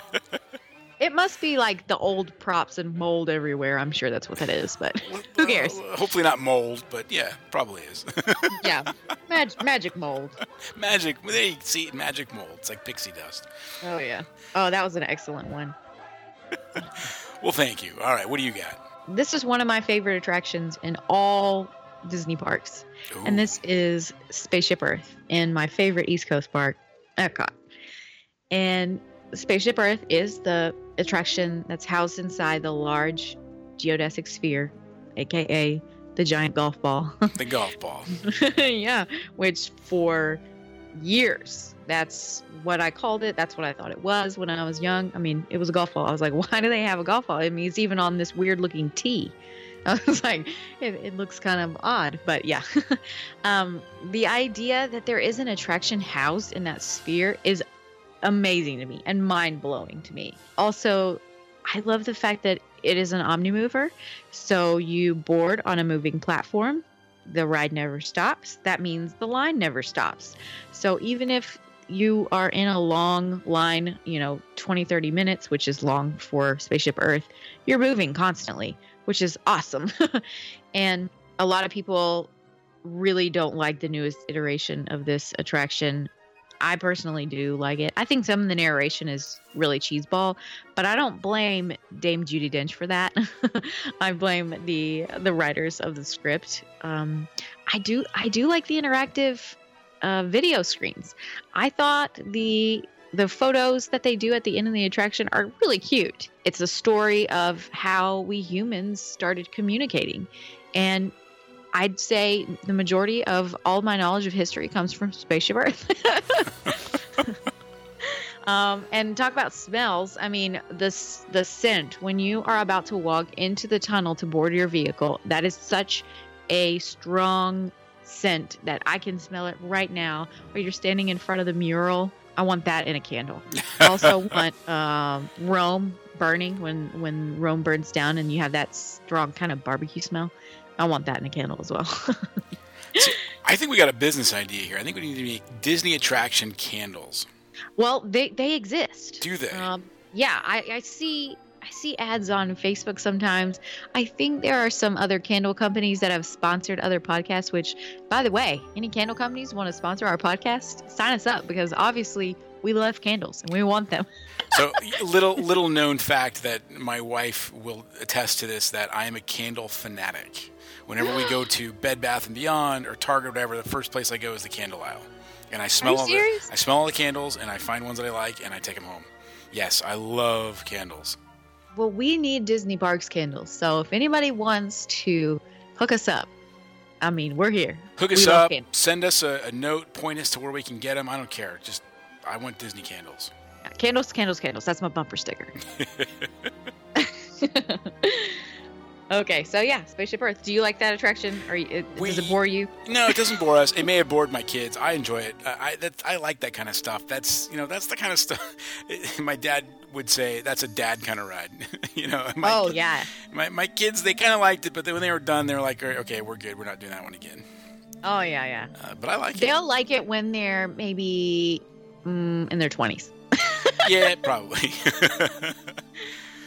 it must be like the old props and mold everywhere. I'm sure that's what that is, but who cares? Well, hopefully not mold, but yeah, probably is. yeah, Mag- magic mold. magic. There you see magic mold. It's like pixie dust. Oh yeah. Oh, that was an excellent one. Well, thank you. All right, what do you got? This is one of my favorite attractions in all Disney parks, Ooh, and this is Spaceship Earth in my favorite East Coast park, Epcot. And Spaceship Earth is the attraction that's housed inside the large geodesic sphere, aka the giant golf ball. the golf ball. yeah, which for years, that's what I called it. That's what I thought it was when I was young. I mean, it was a golf ball. I was like, why do they have a golf ball? I mean, it's even on this weird looking tee. I was like, it, it looks kind of odd, but yeah. um, the idea that there is an attraction housed in that sphere is amazing to me and mind blowing to me. Also, I love the fact that it is an omnimover. So you board on a moving platform. The ride never stops. That means the line never stops. So even if you are in a long line, you know, 20, 30 minutes, which is long for Spaceship Earth, you're moving constantly, which is awesome. and a lot of people really don't like the newest iteration of this attraction. I personally do like it. I think some of the narration is really cheeseball, but I don't blame Dame Judi Dench for that. I blame the the writers of the script. Um, I do I do like the interactive uh, video screens. I thought the the photos that they do at the end of the attraction are really cute. It's a story of how we humans started communicating, and I'd say the majority of all my knowledge of history comes from Spaceship Earth. um, and talk about smells. I mean, the the scent when you are about to walk into the tunnel to board your vehicle. That is such a strong scent that I can smell it right now. Or you're standing in front of the mural. I want that in a candle. I also want um, Rome burning when when Rome burns down, and you have that strong kind of barbecue smell. I want that in a candle as well. I think we got a business idea here. I think we need to make Disney attraction candles. well, they they exist. Do they? Um, yeah, I, I see I see ads on Facebook sometimes. I think there are some other candle companies that have sponsored other podcasts. Which, by the way, any candle companies want to sponsor our podcast, sign us up because obviously we love candles and we want them. So little little known fact that my wife will attest to this that I am a candle fanatic. Whenever we go to Bed Bath and Beyond or Target or whatever, the first place I go is the candle aisle, and I smell all the? I smell all the candles and I find ones that I like and I take them home. Yes, I love candles. Well, we need Disney Parks candles. So if anybody wants to hook us up, I mean, we're here. Hook us love up, send us a, a note, point us to where we can get them. I don't care. Just I want Disney candles. Candles, candles, candles. That's my bumper sticker. Okay, so yeah, Spaceship Earth. Do you like that attraction, or it, We- does it bore you? No, it doesn't bore us. It may have bored my kids. I enjoy it. I I, that, I like that kind of stuff. That's you know that's the kind of stuff. my dad would say that's a dad kind of ride. you know. My, oh yeah. My, my kids they kind of liked it, but then when they were done, they were like, okay, we're good. We're not doing that one again. Oh yeah, yeah. Uh, but I like it. They'll like it when they're maybe mm, in their twenties. Yeah, probably.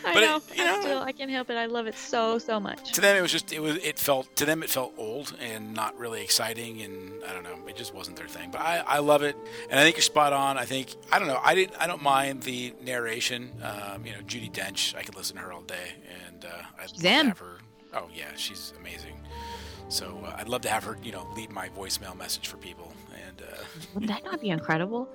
I But it- know. you I know- still, I can't help it. I love it so so much. to them, it was just it was it felt to them it felt old and not really exciting, and I don't know, it just wasn't their thing. But I, I love it, and I think you're spot on. I think I don't know, I didn't I don't mind the narration. Um, you know, Judi Dench, I could listen to her all day, and uh, I'd love have her. Oh yeah, she's amazing. So uh, I'd love to have her, you know, lead my voicemail message for people. And uh, Would that not be incredible?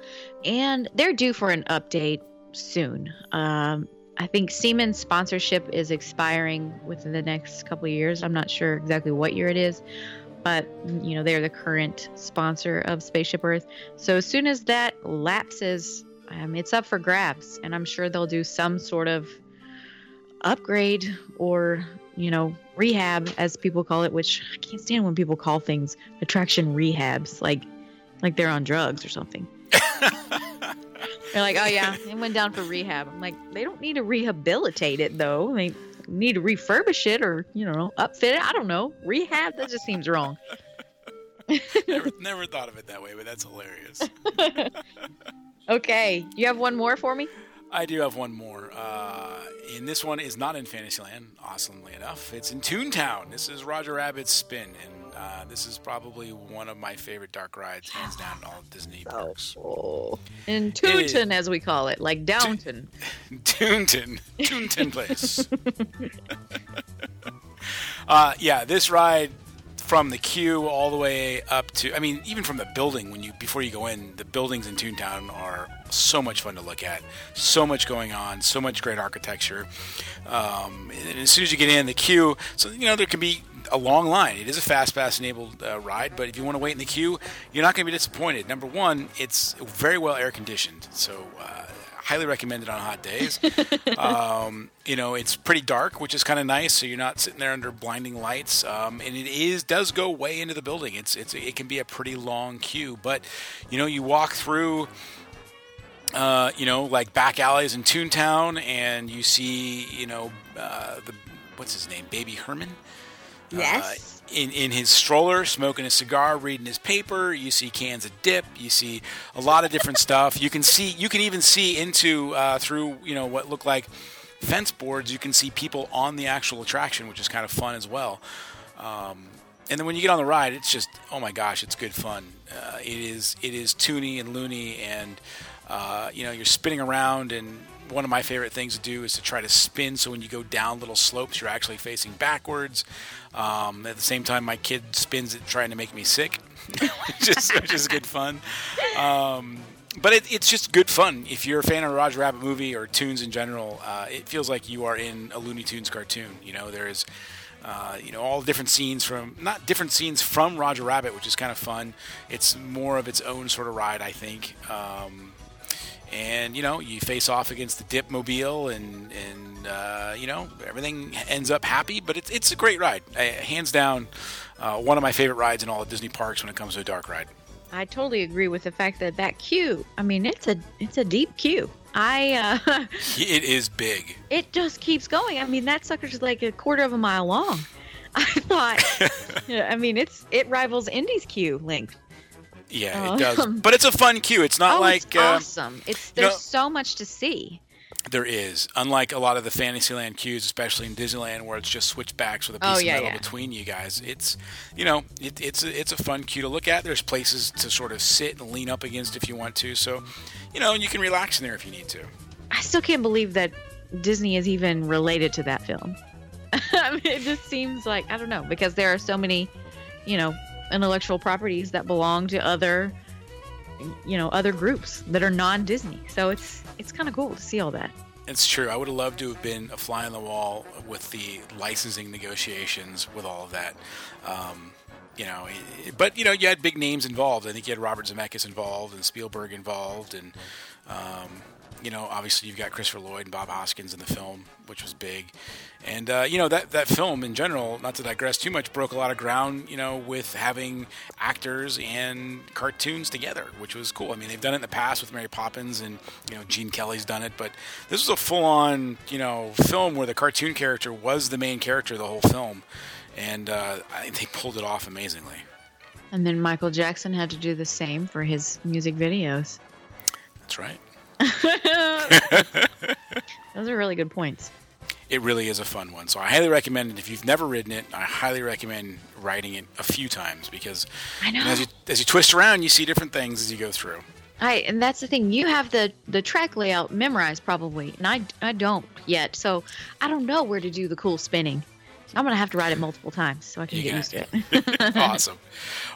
And they're due for an update soon. Um, I think Siemens sponsorship is expiring within the next couple of years. I'm not sure exactly what year it is, but you know they're the current sponsor of Spaceship Earth. So as soon as that lapses, um, it's up for grabs, and I'm sure they'll do some sort of upgrade or you know rehab, as people call it. Which I can't stand when people call things attraction rehabs, like like they're on drugs or something. They're like, oh yeah, it went down for rehab. I'm like, they don't need to rehabilitate it though. They need to refurbish it or you know upfit it. I don't know. Rehab that just seems wrong. never, never thought of it that way, but that's hilarious. Okay, you have one more for me. I do have one more. Uh, and this one is not in Fantasyland, awesomely enough. It's in Toontown. This is Roger Rabbit's Spin, and uh, this is probably one of my favorite dark rides, hands down, in all of Disney parks. In Tootin, as we call it, like Downton. Toonton, Toonton Place. uh, yeah, this ride from the queue all the way up to, I mean, even from the building when you before you go in, the buildings in Toontown are so much fun to look at. So much going on, so much great architecture. Um, and as soon as you get in the queue, so you know there can be a long line. It is a fast pass enabled uh, ride, but if you want to wait in the queue, you're not going to be disappointed. Number one, it's very well air conditioned, so. Uh, highly recommended on hot days. um, you know, it's pretty dark, which is kind of nice, so you're not sitting there under blinding lights. Um, and it is does go way into the building. It's it's it can be a pretty long queue, but you know, you walk through. Uh, you know, like back alleys in Toontown, and you see, you know, uh, the what's his name, Baby Herman. Yes. Uh, in, in his stroller, smoking a cigar, reading his paper. You see cans of dip. You see a lot of different stuff. You can see, you can even see into uh, through you know what look like fence boards. You can see people on the actual attraction, which is kind of fun as well. Um, and then when you get on the ride, it's just oh my gosh, it's good fun. Uh, it is it is toony and loony, and uh, you know you're spinning around. And one of my favorite things to do is to try to spin. So when you go down little slopes, you're actually facing backwards. Um, at the same time, my kid spins it trying to make me sick, which is which is good fun. Um, but it, it's just good fun. If you're a fan of a Roger Rabbit movie or tunes in general, uh, it feels like you are in a Looney Tunes cartoon. You know, there is, uh, you know, all different scenes from not different scenes from Roger Rabbit, which is kind of fun. It's more of its own sort of ride, I think. Um, and you know, you face off against the Dip Mobile, and and uh, you know everything ends up happy. But it's it's a great ride, uh, hands down. Uh, one of my favorite rides in all of Disney parks when it comes to a dark ride. I totally agree with the fact that that queue. I mean, it's a it's a deep queue. I uh, It is big. it just keeps going. I mean, that sucker's like a quarter of a mile long. I thought. yeah, I mean, it's it rivals Indy's queue length. Yeah, Oh. it does. But it's a fun queue. It's not oh, like it's uh, awesome! It's you there's know- so much to see. There is. Unlike a lot of the Fantasyland queues, especially in Disneyland, where it's just switchbacks with a piece Oh, of metal yeah. between you guys. It's you know, it, it's a, it's a fun queue to look at. There's places to sort of sit and lean up against if you want to. So, you know, you can relax in there if you need to. I still can't believe that Disney is even related to that film. I mean, it just seems like I don't know because there are so many, you know, intellectual properties that belong to other, you know, other groups that are non-Disney. So it's it's kind of cool to see all that. It's true. I would have loved to have been a fly on the wall with the licensing negotiations with all of that. Um, you know, but you know, you had big names involved. I think you had Robert Zemeckis involved and Spielberg involved, and um, you know, obviously you've got Christopher Lloyd and Bob Hoskins in the film, which was big. And uh, you know that that film in general, not to digress too much, broke a lot of ground. You know, with having actors and cartoons together, which was cool. I mean, they've done it in the past with Mary Poppins, and you know Gene Kelly's done it, but this was a full-on you know film where the cartoon character was the main character of the whole film, and uh, I think they pulled it off amazingly. And then Michael Jackson had to do the same for his music videos. That's right. Those are really good points. It really is a fun one. So I highly recommend it. If you've never ridden it, I highly recommend riding it a few times because I know. as you as you twist around, you see different things as you go through. I and that's the thing. You have the the track layout memorized probably, and I I don't yet. So I don't know where to do the cool spinning. I'm gonna have to ride it multiple times so I can You get used to it. awesome.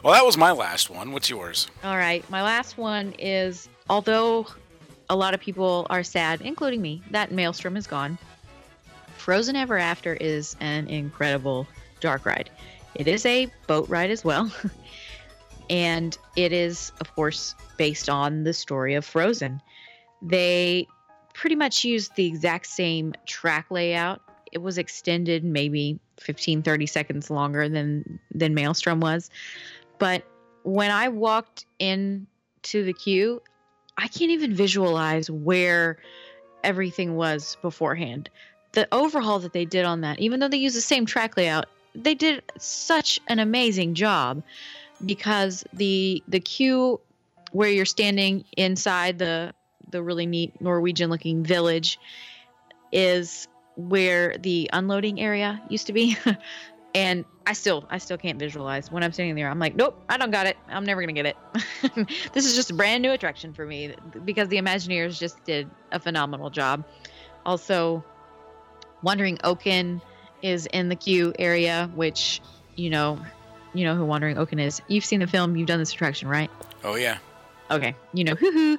Well, that was my last one. What's yours? All right, my last one is although a lot of people are sad, including me, that Maelstrom is gone. Frozen Ever After is an incredible dark ride. It is a boat ride as well. and it is, of course, based on the story of Frozen. They pretty much used the exact same track layout. It was extended maybe 15, 30 seconds longer than, than Maelstrom was. But when I walked in to the queue, I can't even visualize where everything was beforehand. The overhaul that they did on that, even though they use the same track layout, they did such an amazing job because the the queue where you're standing inside the the really neat Norwegian looking village is where the unloading area used to be. and I still I still can't visualize when I'm standing there. I'm like, nope, I don't got it. I'm never gonna get it. this is just a brand new attraction for me because the Imagineers just did a phenomenal job. Also, Wandering Oaken is in the queue area, which you know, you know who Wandering Oaken is. You've seen the film. You've done this attraction, right? Oh yeah. Okay, you know, hoo hoo.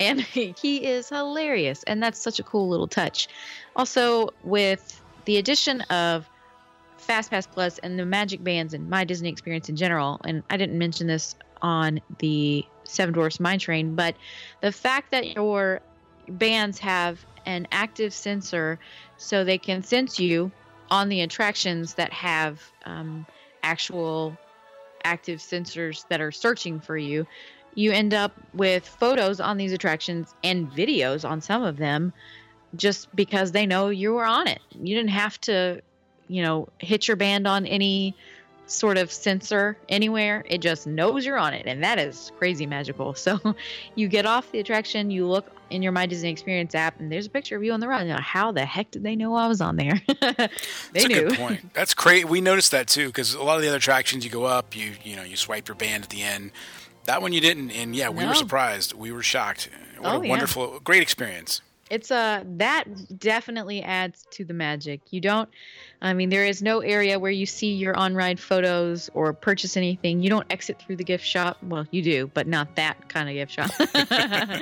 And he is hilarious. And that's such a cool little touch. Also, with the addition of FastPass Plus and the Magic Bands and my Disney experience in general, and I didn't mention this on the Seven Dwarfs Mine Train, but the fact that your bands have an active sensor so they can sense you on the attractions that have um, actual active sensors that are searching for you you end up with photos on these attractions and videos on some of them just because they know you were on it. You didn't have to, you know, hit your band on any sort of sensor anywhere. It just knows you're on it. And that is crazy magical. So you get off the attraction, you look in your My Disney Experience app, and there's a picture of you on the run. You how the heck did they know I was on there? they That's a knew. good point. That's great. We noticed that too because a lot of the other attractions, you go up, you you know, you swipe your band at the end. That one you didn't, and yeah, we No. were surprised. We were shocked. What Oh, a yeah. wonderful, great experience. It's a that definitely adds to the magic. You don't i mean there is no area where you see your on ride photos or purchase anything. You don't exit through the gift shop. Well you do but not that kind of gift shop.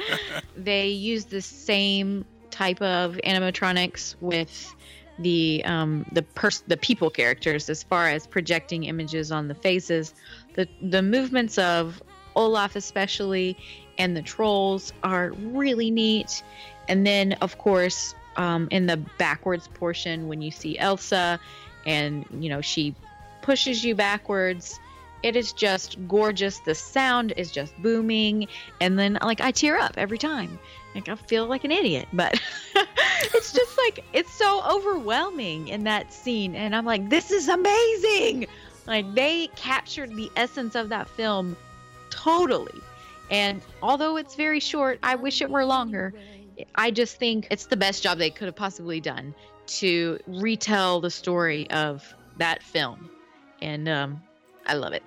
They use the same type of animatronics with the um the pers- the people characters as far as projecting images on the faces. The the movements of olaf especially and the trolls are really neat and then, of course, um, in the backwards portion, when you see Elsa and, you know, she pushes you backwards, it is just gorgeous. The sound is just booming. And then, like, I tear up every time. Like, I feel like an idiot. But it's just like, it's so overwhelming in that scene. And I'm like, this is amazing. Like, they captured the essence of that film totally. And although it's very short, I wish it were longer. I just think it's the best job they could have possibly done to retell the story of that film. And um, I love it.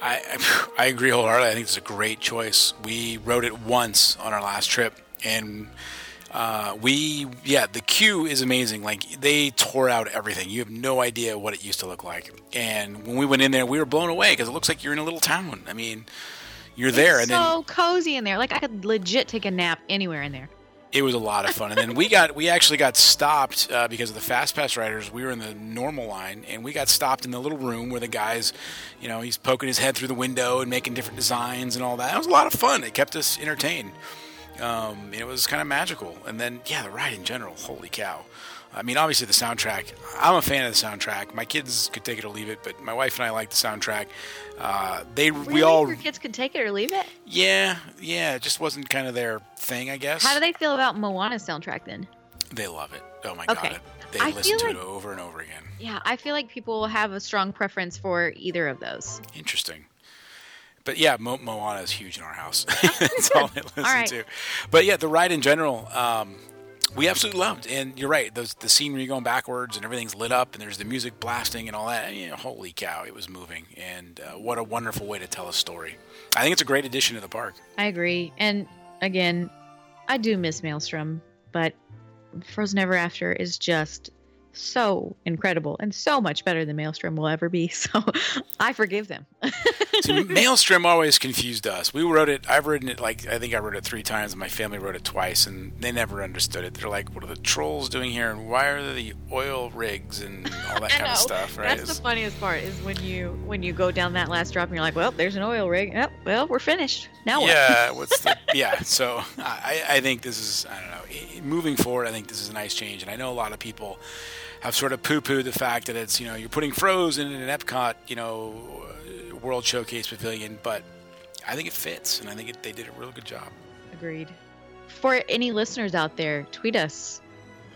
I I agree wholeheartedly. I think it's a great choice. We rode it once on our last trip, and uh, we yeah, the queue is amazing. Like they tore out everything. You have no idea what it used to look like. And when we went in there, we were blown away because it looks like you're in a little town. I mean, you're there, it's and so then cozy in there. Like I could legit take a nap anywhere in there. it was a lot of fun. And then we got we actually got stopped uh, because of the fast pass riders. We were in the normal line, and we got stopped in the little room where the guys, you know, he's poking his head through the window and making different designs and all that. It was a lot of fun. It kept us entertained. Um, it was kind of magical. And then, yeah, the ride in general, holy cow. I mean, obviously the soundtrack. I'm a fan of the soundtrack. My kids could take it or leave it, but my wife and I like the soundtrack. Uh, they Really? we all Your kids could take it or leave it? yeah yeah it just wasn't kind of their thing, I guess. How do they feel about Moana's soundtrack then? They love it. Oh my Okay. god, they I listen to feel it over and over again. Yeah, I feel like people have a strong preference for either of those. Interesting. But yeah, Mo- Moana is huge in our house. That's all I listen right. to. But yeah, the ride in general, um, we absolutely loved. And you're right, those the scene where you're going backwards and everything's lit up and there's the music blasting and all that. You know, holy cow, it was moving. And uh, what a wonderful way to tell a story. I think it's a great addition to the park. I agree. And again, I do miss Maelstrom, but Frozen Ever After is just so incredible and so much better than Maelstrom will ever be. So I forgive them. See, Maelstrom always confused us. We wrote it. I've written it like I think I wrote it three times, and my family wrote it twice, and they never understood it. They're like, "What are the trolls doing here? And why are there the oil rigs and all that kind of stuff?" Right? That's It's- the funniest part is when you when you go down that last drop and you're like, well, there's an oil rig. Yep, well, we're finished. Now what? yeah, what's the yeah? So I, I think this is I don't know. Moving forward, I think this is a nice change, and I know a lot of people have sort of poo-pooed the fact that it's you know you're putting Frozen in an Epcot you know World Showcase Pavilion, but I think it fits, and I think it, they did a real good job. Agreed. For any listeners out there, tweet us,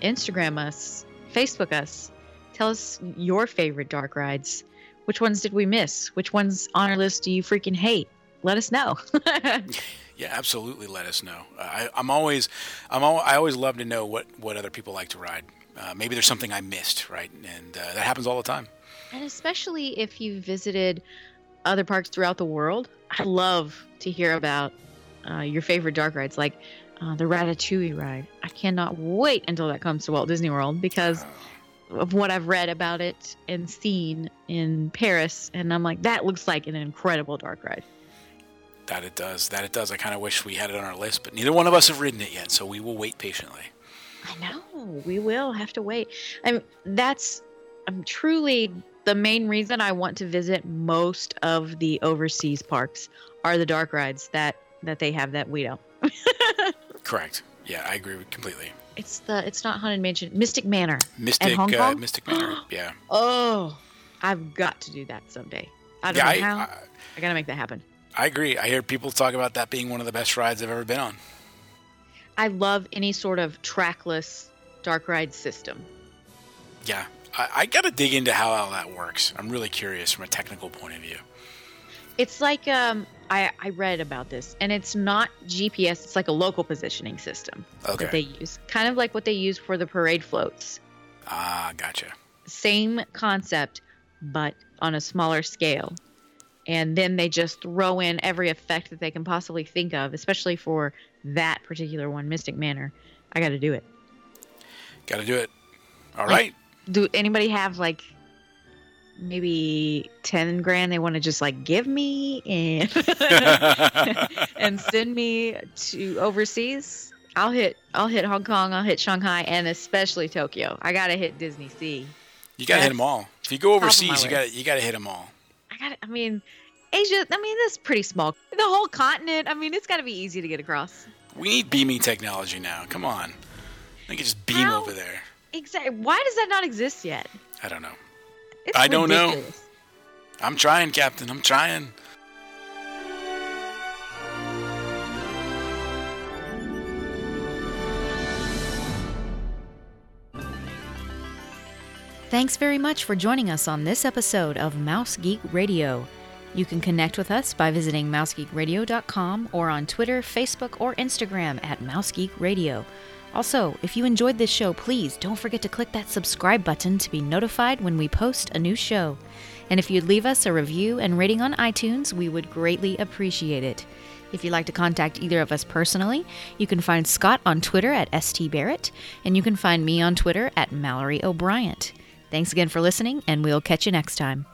Instagram us, Facebook us. Tell us your favorite dark rides. Which ones did we miss? Which ones on our list do you freaking hate? Let us know. Yeah, absolutely. Let us know. I, I'm always, I'm al- I always love to know what what other people like to ride. Uh, maybe there's something I missed, right? And uh, that happens all the time. and especially if you visited other parks throughout the world, I love to hear about uh, your favorite dark rides, like uh, the Ratatouille ride. I cannot wait until that comes to Walt Disney World because of what I've read about it and seen in Paris, and I'm like, that looks like an incredible dark ride. That it does. That it does. I kind of wish we had it on our list, but neither one of us have ridden it yet, so we will wait patiently. I know we will have to wait. I'm that's I'm truly the main reason I want to visit most of the overseas parks are the dark rides that that they have that we don't. Correct. Yeah, I agree with completely. It's the it's not Haunted Mansion, Mystic Manor. Mystic, Hong uh, Mystic Manor. Yeah. Oh, I've got to do that someday. I don't Yeah, know I, how. I, I gotta make that happen. I agree. I hear people talk about that being one of the best rides I've ever been on. I love any sort of trackless dark ride system. Yeah. I, I got to dig into how all that works. I'm really curious from a technical point of view. It's like um, I I read about this, and it's not GPS. It's like a local positioning system Okay. that they use, kind of like what they use for the parade floats. Ah, gotcha. Same concept, but on a smaller scale. And then they just throw in every effect that they can possibly think of, especially for that particular one, Mystic Manor. I got to do it. Got to do it. All Like- right. Do anybody have like maybe 10 grand they want to just like give me and and send me to overseas? I'll hit I'll hit Hong Kong, I'll hit Shanghai and especially Tokyo. I got to hit DisneySea. You gotta hit them all. If you go top of my overseas, you got to you got to hit them all. I got I mean Asia, I mean that's pretty small. The whole continent, I mean it's got to be easy to get across. We need beaming technology now. Come on, they can just beam How? over there. Exactly. Why does that not exist yet? I don't know. It's I don't know. I'm trying, Captain. I'm trying. Thanks very much for joining us on this episode of Mouse Geek Radio. You can connect with us by visiting mousegeekradio.com or on Twitter, Facebook, or Instagram at mousegeekradio. Also, if you enjoyed this show, please don't forget to click that subscribe button to be notified when we post a new show. And if you'd leave us a review and rating on iTunes, we would greatly appreciate it. If you'd like to contact either of us personally, you can find Scott on Twitter at stbarrett, and you can find me on Twitter at Mallory O'Brien. Thanks again for listening, and we'll catch you next time.